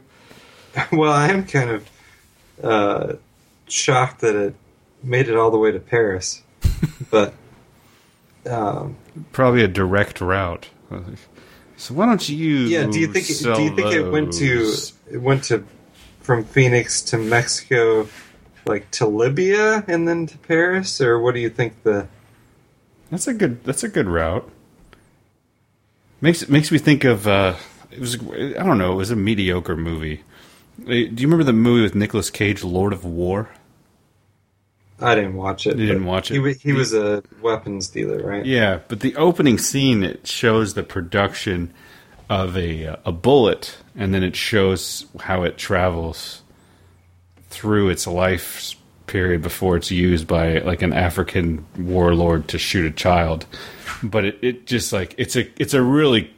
well, I am kind of uh, shocked that it made it all the way to Paris, but um, Probably a direct route. So why don't you? yeah. Do you think do you think it went to it went to from Phoenix to Mexico, like to Libya and then to Paris, or what do you think the That's a good. That's a good route. Makes makes me think of. Uh, it was. I don't know. It was a mediocre movie. Uh, Do you remember the movie with Nicolas Cage, Lord of War? I didn't watch it. You didn't watch it? He, he was a weapons dealer, right? Yeah, but the opening scene it shows the production of a a bullet, and then it shows how it travels through its life period before it's used by like an African warlord to shoot a child. But it, it just like it's a it's a really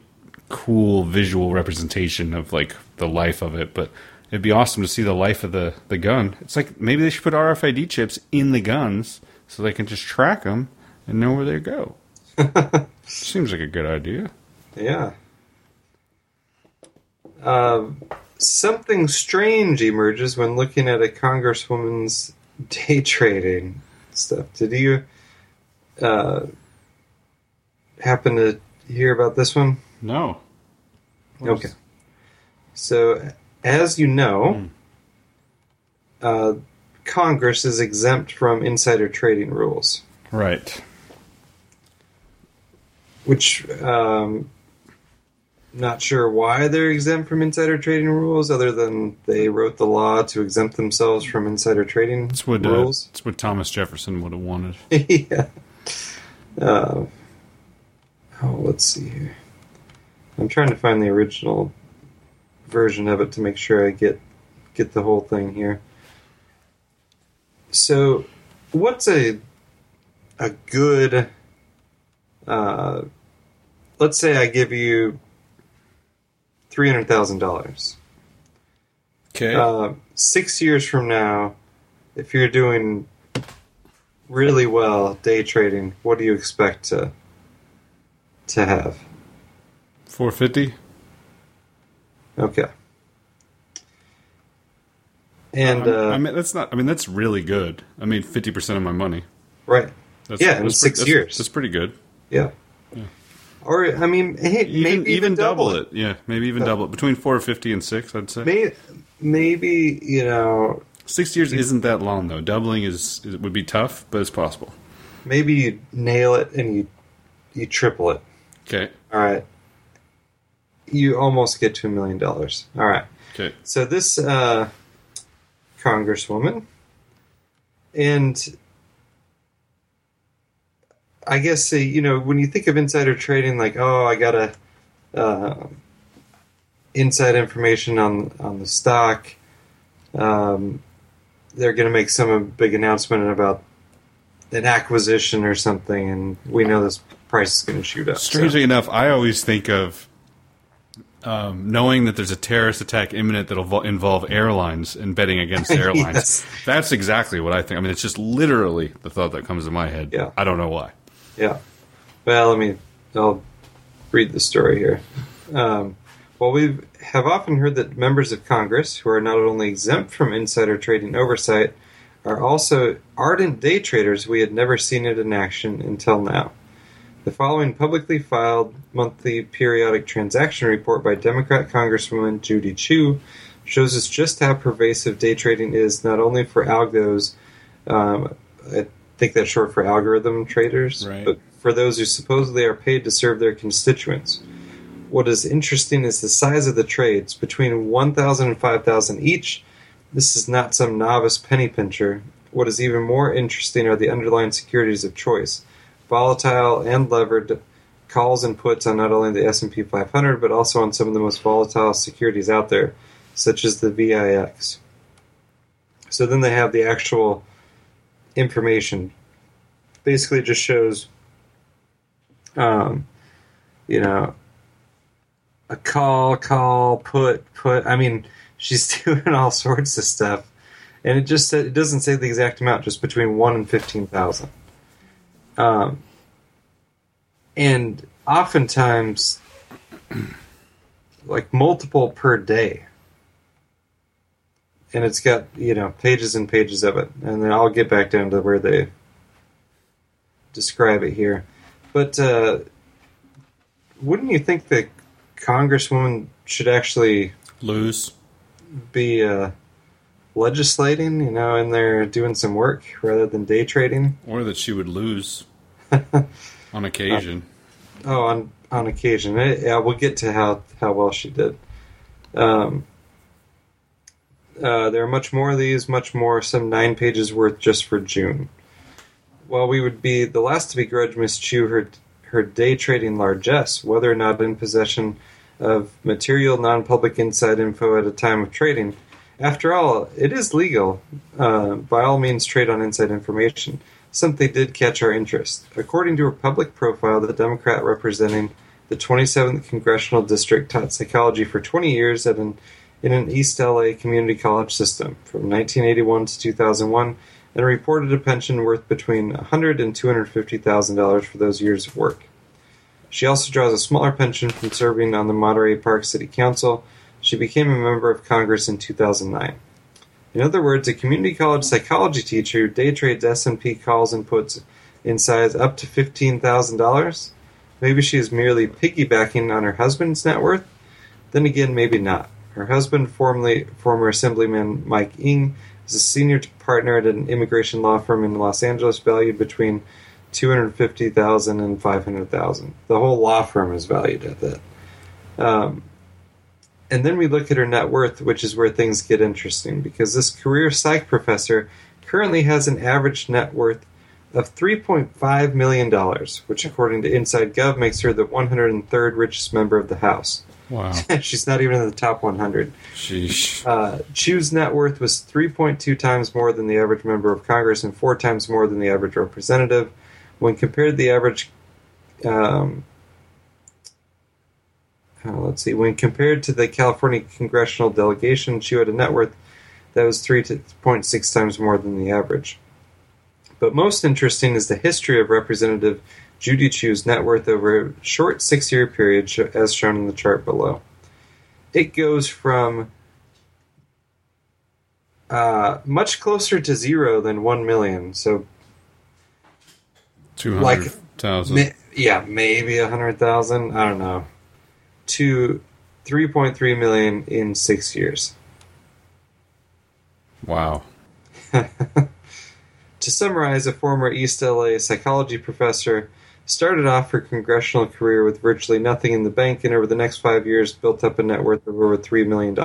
cool visual representation of like the life of it. But it'd be awesome to see the life of the the gun. It's like maybe they should put RFID chips in the guns so they can just track them and know where they go. Seems like a good idea. Yeah. Uh, something strange emerges when looking at a congresswoman's day trading stuff. Did you uh, happen to hear about this one? No. Okay. So, as you know, uh, Congress is exempt from insider trading rules. Right. which um, not sure why they're exempt from insider trading rules, other than they wrote the law to exempt themselves from insider trading That's what uh, rules. that's what Thomas Jefferson would have wanted. yeah. Uh, oh, let's see here. I'm trying to find the original version of it to make sure I get get the whole thing here. So, what's a a good? Uh, let's say I give you three hundred thousand dollars. Okay. Uh, six years from now, if you're doing really well day trading, what do you expect to to have? Four fifty. Okay. And uh, I mean, that's not. I mean, that's really good. I made fifty percent of my money. right, That's, yeah, in six pretty- years. That's, that's pretty good. yeah. Or I mean, hey, Even, maybe even, double, double it. Yeah, maybe even Yeah. double it. Between four fifty and six, I'd say. May, maybe you know, Six years isn't that long though. Doubling is, is would be tough, but it's possible. maybe you nail it and you you triple it. Okay. All right, you almost get to a million dollars. All right. Okay. So this uh, congresswoman, and I guess uh, you know when you think of insider trading, like oh, I gotta uh, inside information on on the stock. Um, they're going to make some big announcement about an acquisition or something, and we know this price is going to shoot up. so- Strangely enough, I always think of um, knowing that there's a terrorist attack imminent that'll vo- involve airlines and betting against airlines. Yes. That's exactly what I think. I mean, it's just literally the thought that comes to my head. Yeah. I don't know why. Yeah. Well, let me. I'll read the story here. Um, well, we have often heard that members of Congress, who are not only exempt from insider trading oversight, are also ardent day traders we had never seen it in action until now. The following publicly filed monthly periodic transaction report by Democrat Congresswoman Judy Chu shows us just how pervasive day trading is, not only for algos, um, I think that's short for algorithm traders, Right. but for those who supposedly are paid to serve their constituents. What is interesting is the size of the trades, between 1,000 and 5,000 each. This is not some novice penny pincher. What is even more interesting are the underlying securities of choice, volatile and levered calls and puts on not only the S&P 500 but also on some of the most volatile securities out there, such as the VIX. So then they have the actual information. Basically, it just shows, um, you know, a call, call, put, put. I mean, she's doing all sorts of stuff, and it just it doesn't say the exact amount, just between one and fifteen thousand. Um, and oftentimes, like multiple per day. And it's got you know pages and pages of it. And then i'll get back down to where they describe it here. But uh, wouldn't you think that congresswoman should actually Lose. be uh, legislating you know and they're doing some work rather than day trading Or that she would lose on occasion. Oh, on on occasion. Yeah, we'll get to how how well she did. Um, uh, there are much more of these, much more. Some nine pages worth just for June. While we would be the last to begrudge Miss Chu her her day trading largesse, whether or not in possession of material non-public inside info at a time of trading, After all, it is legal. Uh, by all means, trade on inside information. Something did catch our interest. According to a public profile, the Democrat representing the 27th Congressional District taught psychology for 20 years at an, in an East LA community college system from 1981 to 2001 and reported a pension worth between $100 and $250,000 for those years of work. She also draws a smaller pension from serving on the Monterey Park City Council. She became a member of Congress in 2009. In other words, a community college psychology teacher who day trades S&P calls and puts in size up to $15,000? Maybe she is merely piggybacking on her husband's net worth? Then again, maybe not. Her husband, formerly former Assemblyman Mike Eng, is a senior partner at an immigration law firm in Los Angeles, valued between 250,000 and 500,000. The whole law firm is valued at that. Um, and then we look at her net worth, which is where things get interesting because this career psych professor currently has an average net worth of $3.5 million, which, according to Inside Gov, makes her the 103rd richest member of the House. Wow. She's not even in the top 100. Sheesh. Uh, Chu's net worth was 3.2 times more than the average member of Congress and four times more than the average representative. When compared to the average, um, uh, let's see, when compared to the California congressional delegation, she had a net worth that was 3.6 times more than the average. But most interesting is the history of Representative Judy Chu's net worth over a short six year period, as shown in the chart below. It goes from uh, much closer to zero than one million. So, Two like, hundred thousand. ma- yeah, maybe a hundred thousand. I don't know. To three point three million in six years. wow. To summarize, a former East LA psychology professor started off her congressional career with virtually nothing in the bank and over the next five years built up a net worth of over $3 million.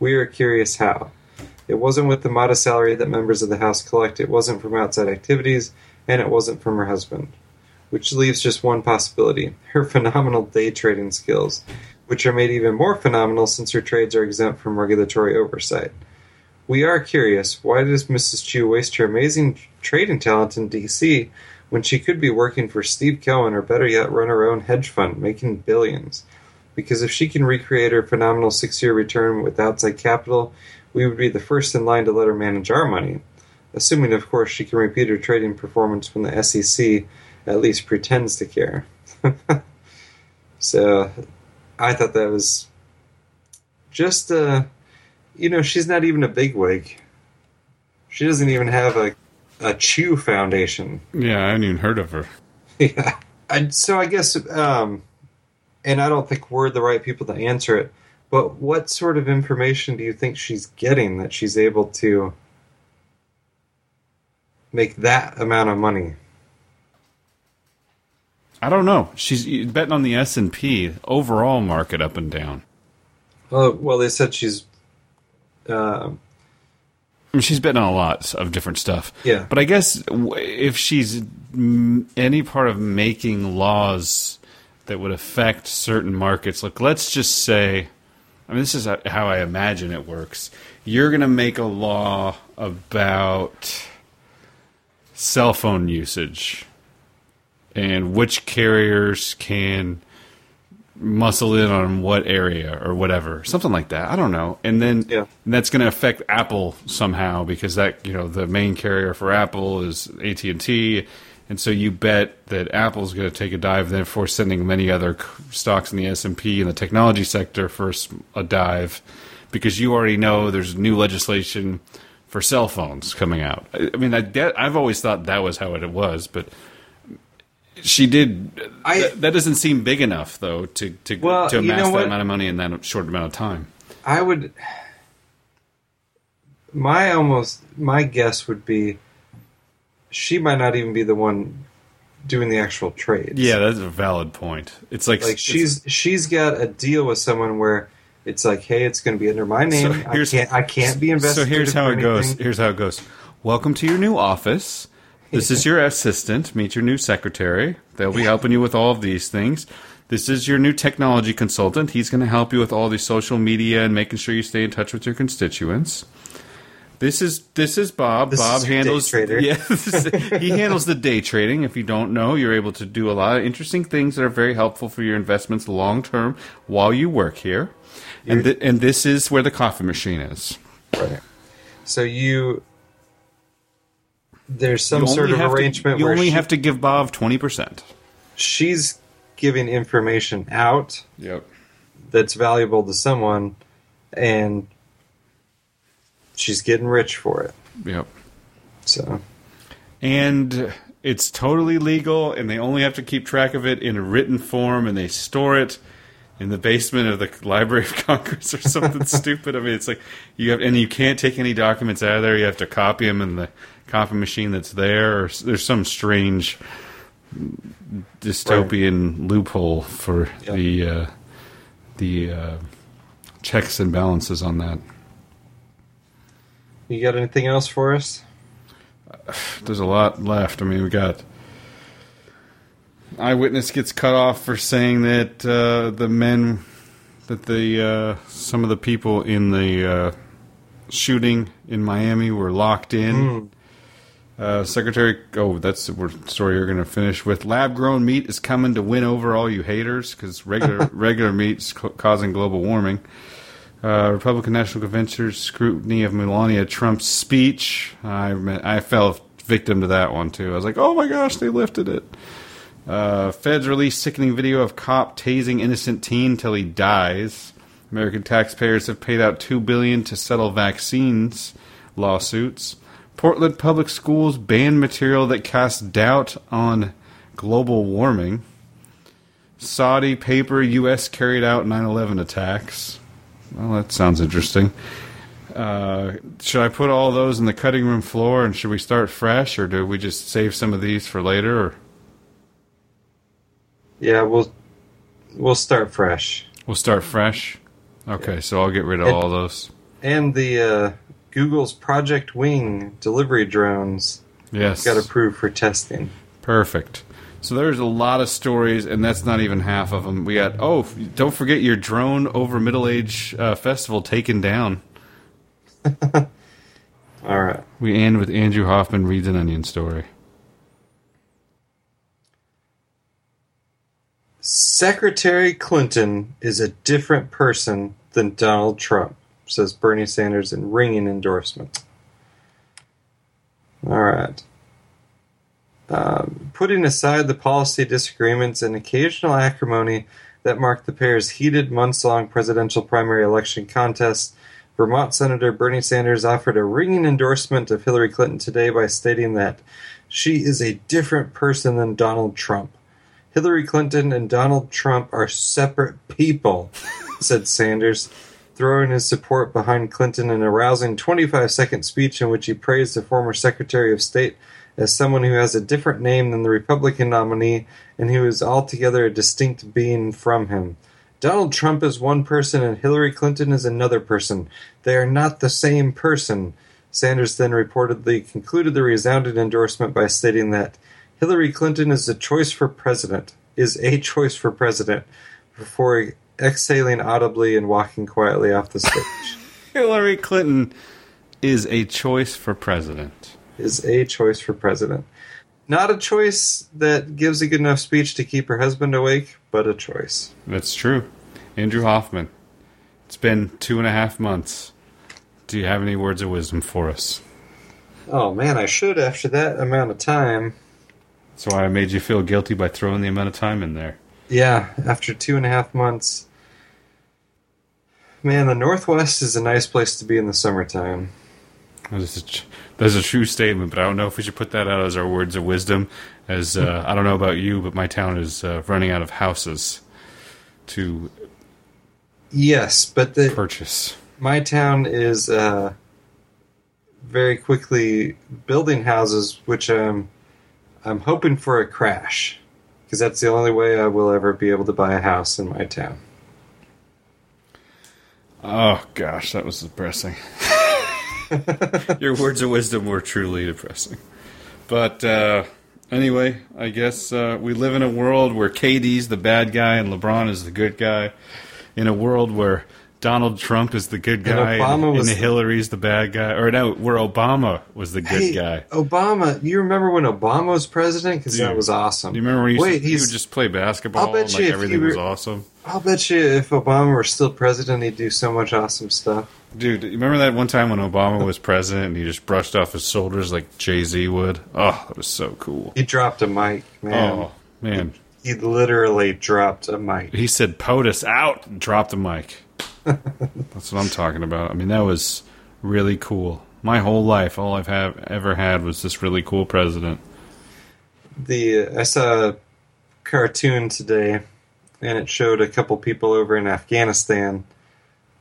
We are curious how. It wasn't with the modest salary that members of the House collect, it wasn't from outside activities, and it wasn't from her husband. Which leaves just one possibility her phenomenal day trading skills, which are made even more phenomenal since her trades are exempt from regulatory oversight. We are curious why does Mrs. Chu waste her amazing trading talent in DC when she could be working for Steve Cohen or better yet run her own hedge fund making billions? Because if she can recreate her phenomenal six year return with outside capital, we would be the first in line to let her manage our money. Assuming, of course, she can repeat her trading performance when the SEC at least pretends to care. so I thought that was just uh you know, she's not even a bigwig. She doesn't even have a a Chu Foundation. Yeah, I haven't even heard of her. Yeah. And so I guess, um, and I don't think we're the right people to answer it, but what sort of information do you think she's getting that she's able to make that amount of money? I don't know. She's betting on the S and P overall market up and down. Well, well, they said she's. Uh, I mean, she's betting on a lot of different stuff. Yeah. But I guess if she's any part of making laws that would affect certain markets, like let's just say, I mean, this is how I imagine it works. You're going to make a law about cell phone usage and which carriers can muscle in on what area or whatever, something like that. I don't know. And then Yeah. and that's going to affect Apple somehow because that you know the main carrier for Apple is AT and T, and so you bet that Apple's going to take a dive, therefore sending many other stocks in the S and P in the technology sector first a dive, because you already know there's new legislation for cell phones coming out. I mean, I, that, I've always thought that was how it was, but she did. I- that, that doesn't seem big enough, though, to to, Well, to you amass know that amount of money in that short amount of time. I would. My almost my guess would be, she might not even be the one doing the actual trades. Yeah, that's a valid point. It's like, like she's she's got a deal with someone where it's like, hey, it's going to be under my name. I here's- can't I can't be invested. So here's how it goes. Here's how it goes. Welcome to your new office. This is your assistant. Meet your new secretary. They'll be helping you with all of these things. This is your new technology consultant. He's going to help you with all the social media and making sure you stay in touch with your constituents. This is this is Bob. This Bob is handles trader. Yeah, is- he handles the day trading. If you don't know, you're able to do a lot of interesting things that are very helpful for your investments long term while you work here. And th- and this is where the coffee machine is. Right. So you there's some sort of have to- arrangement you where only she- have to give Bob twenty percent. she's giving information out Yep. that's valuable to someone and she's getting rich for it. Yep. So and it's totally legal and they only have to keep track of it in a written form and they store it in the basement of the library of congress or something stupid i mean it's like you have and you can't take any documents out of there you have to copy them in the copy machine that's there or there's some strange dystopian loophole for Yep. the uh, the uh, checks and balances on that you got anything else for us? there's a lot left. I mean, we got eyewitness gets cut off for saying that uh, the men, that the uh, some of the people in the uh, shooting in Miami were locked in. Uh, Secretary, oh, that's the story you're going to finish with. Lab grown meat is coming to win over all you haters because regular regular meat is causing global warming. Uh, Republican National Convention's scrutiny of Melania Trump's speech. I I fell victim to that one too. I was like, oh my gosh, they lifted it. Uh, feds release sickening video of cop tasing innocent teen till he dies. American taxpayers have paid out two billion to settle vaccines lawsuits. Portland public schools ban material that casts doubt on global warming. Saudi paper U.S. carried out 9/11 attacks. Well, that sounds interesting. Uh, should I put all those in the cutting room floor, and should we start fresh, or do we just save some of these for later? Or Yeah, we'll we'll start fresh. we'll start fresh. Okay, so I'll get rid of And- all those. And the uh, Google's Project Wing delivery drones Yes, got approved for testing. perfect. So there's a lot of stories, and that's not even half of them. We got oh, don't forget your drone over middle age uh, festival taken down. All right. We end with Andrew Hoffman reads an onion story. Secretary Clinton is a different person than Donald Trump, says Bernie Sanders in ringing endorsement. All right. Um, putting aside the policy disagreements and occasional acrimony that marked the pair's heated months long presidential primary election contest, Vermont Senator Bernie Sanders offered a ringing endorsement of Hillary Clinton today by stating that she is a different person than Donald Trump. Hillary Clinton and Donald Trump are separate people, said Sanders, throwing his support behind Clinton in a rousing 25 second speech in which he praised the former Secretary of State as someone who has a different name than the Republican nominee and who is altogether a distinct being from him. Donald Trump is one person and Hillary Clinton is another person. They are not the same person. Sanders then reportedly concluded the resounding endorsement by stating that Hillary Clinton is a choice for president, is a choice for president, before exhaling audibly and walking quietly off the stage. Hillary Clinton is a choice for president. is a choice for president. Not a choice that gives a good enough speech to keep her husband awake, but a choice. That's true. Andrew Hoffman. It's been two and a half months. Do you have any words of wisdom for us? Oh man, I should after that amount of time. So I made you feel guilty by throwing the amount of time in there. Yeah, after two and a half months. Man, the Northwest is a nice place to be in the summertime. That is a, tr- that is a true statement, but I don't know if we should put that out as our words of wisdom. As uh, I don't know about you, but my town is uh, running out of houses to Yes, but the purchase. my town is uh, very quickly building houses, which I'm I'm hoping for a crash because that's the only way I will ever be able to buy a house in my town. Oh gosh, that was depressing. Your words of wisdom were truly depressing. But uh, Anyway, I guess uh, we live in a world where KD's the bad guy and LeBron is the good guy. In a world where Donald Trump is the good guy and, Obama and, was- Hillary's the bad guy, or no, where Obama was the good Hey, guy. Obama, you remember when Obama was president? Because that was awesome. Do you remember when he, Wait, used to, he would just play basketball I'll bet and you like if everything he was awesome? I'll bet you if Obama were still president, he'd do so much awesome stuff. Dude, you remember that one time when Obama was president and he just brushed off his shoulders like Jay Z would? Oh, that was so cool. He dropped a mic, man. Oh, man. He literally dropped a mic. He said, POTUS out, and dropped the mic. That's what I'm talking about. I mean, that was really cool. My whole life, all I've have, ever had was this really cool president. The I saw a cartoon today, and it showed a couple people over in Afghanistan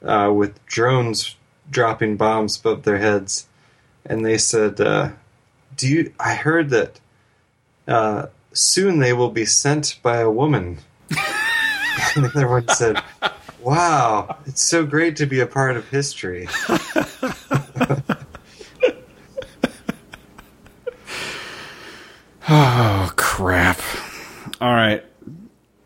uh, with drones dropping bombs above their heads, and they said, uh, "Do you?" I heard that uh, soon they will be sent by a woman. and one said, "Wow, it's so great to be a part of history." Oh, crap. All right.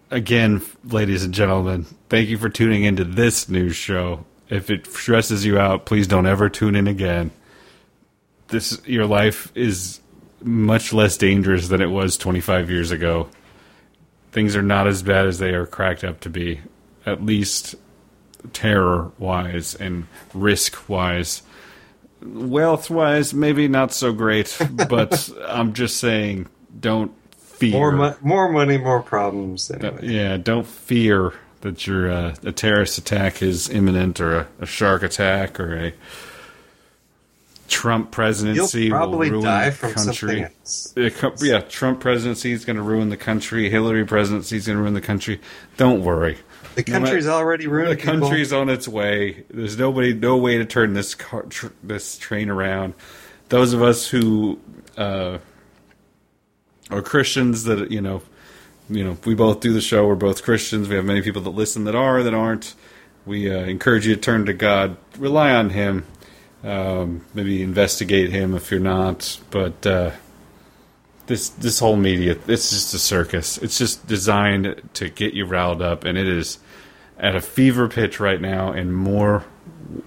Again, ladies and gentlemen, thank you for tuning into this news show. If it stresses you out, please don't ever tune in again. This your life is much less dangerous than it was 25 years ago. Things are not as bad as they are cracked up to be, at least terror wise and risk wise. Wealth wise, maybe not so great, but I'm just saying, don't fear. More, mo- more money, more problems. Anyway. Yeah, don't fear that your uh, a terrorist attack is imminent, or a, a shark attack, or a Trump presidency You'll probably will ruin die the from country. yeah, Trump presidency is going to ruin the country. Hillary presidency is going to ruin the country. Don't worry. The No country's already ruined. The people. country's on its way. There's nobody, no way to turn this car, tr- this train around. Those of us who uh, are Christians, that you know, you know, we both do the show. We're both Christians. We have many people that listen that are that aren't. We uh, encourage you to turn to God. Rely on Him. Um, maybe investigate Him if you're not. But uh, this this whole media, it's just a circus. It's just designed to get you riled up, and it is at a fever pitch right now, and more,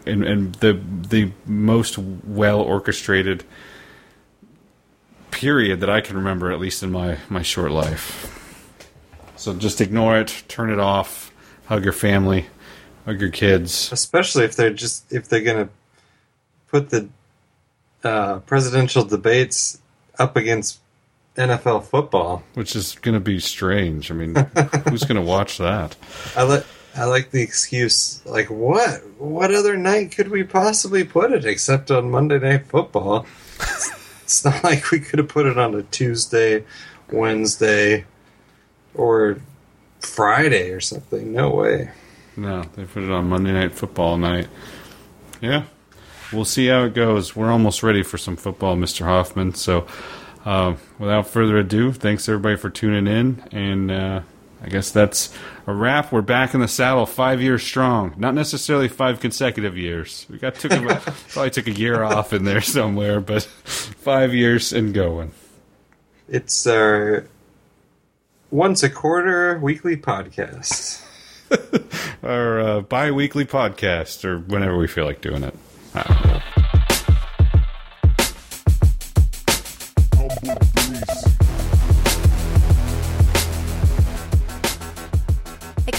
and, and the the most well orchestrated period that I can remember, at least in my my short life. So just ignore it, turn it off, hug your family, hug your kids. especially if they're just if they're gonna put the uh, presidential debates up against NFL football. Which is going to be strange. I mean, who's going to watch that? I like I like the excuse like what what other night could we possibly put it except on Monday Night Football? it's, not like we could have put it on a Tuesday, Wednesday, or Friday or something. No way. No, they put it on Monday Night Football night. Yeah. We'll see how it goes. We're almost ready for some football, Mr. Hoffman. So, uh, without further ado, thanks everybody for tuning in. And uh, I guess that's a wrap. We're back in the saddle, five years strong. Not necessarily five consecutive years. We got took a, probably took a year off in there somewhere, but five years and going. It's our once a quarter weekly podcast. Our uh, bi weekly podcast, or whenever we feel like doing it.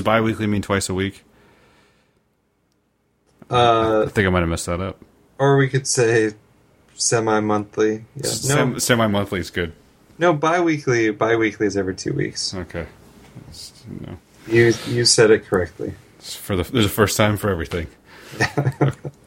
Does bi-weekly mean twice a week? Uh, I think I might have messed that up. or we could say semi-monthly. Yeah. No, semi-monthly is good. no, bi-weekly. Bi-weekly is every two weeks. Okay. No. You you said it correctly. It's for the there's a first time for everything.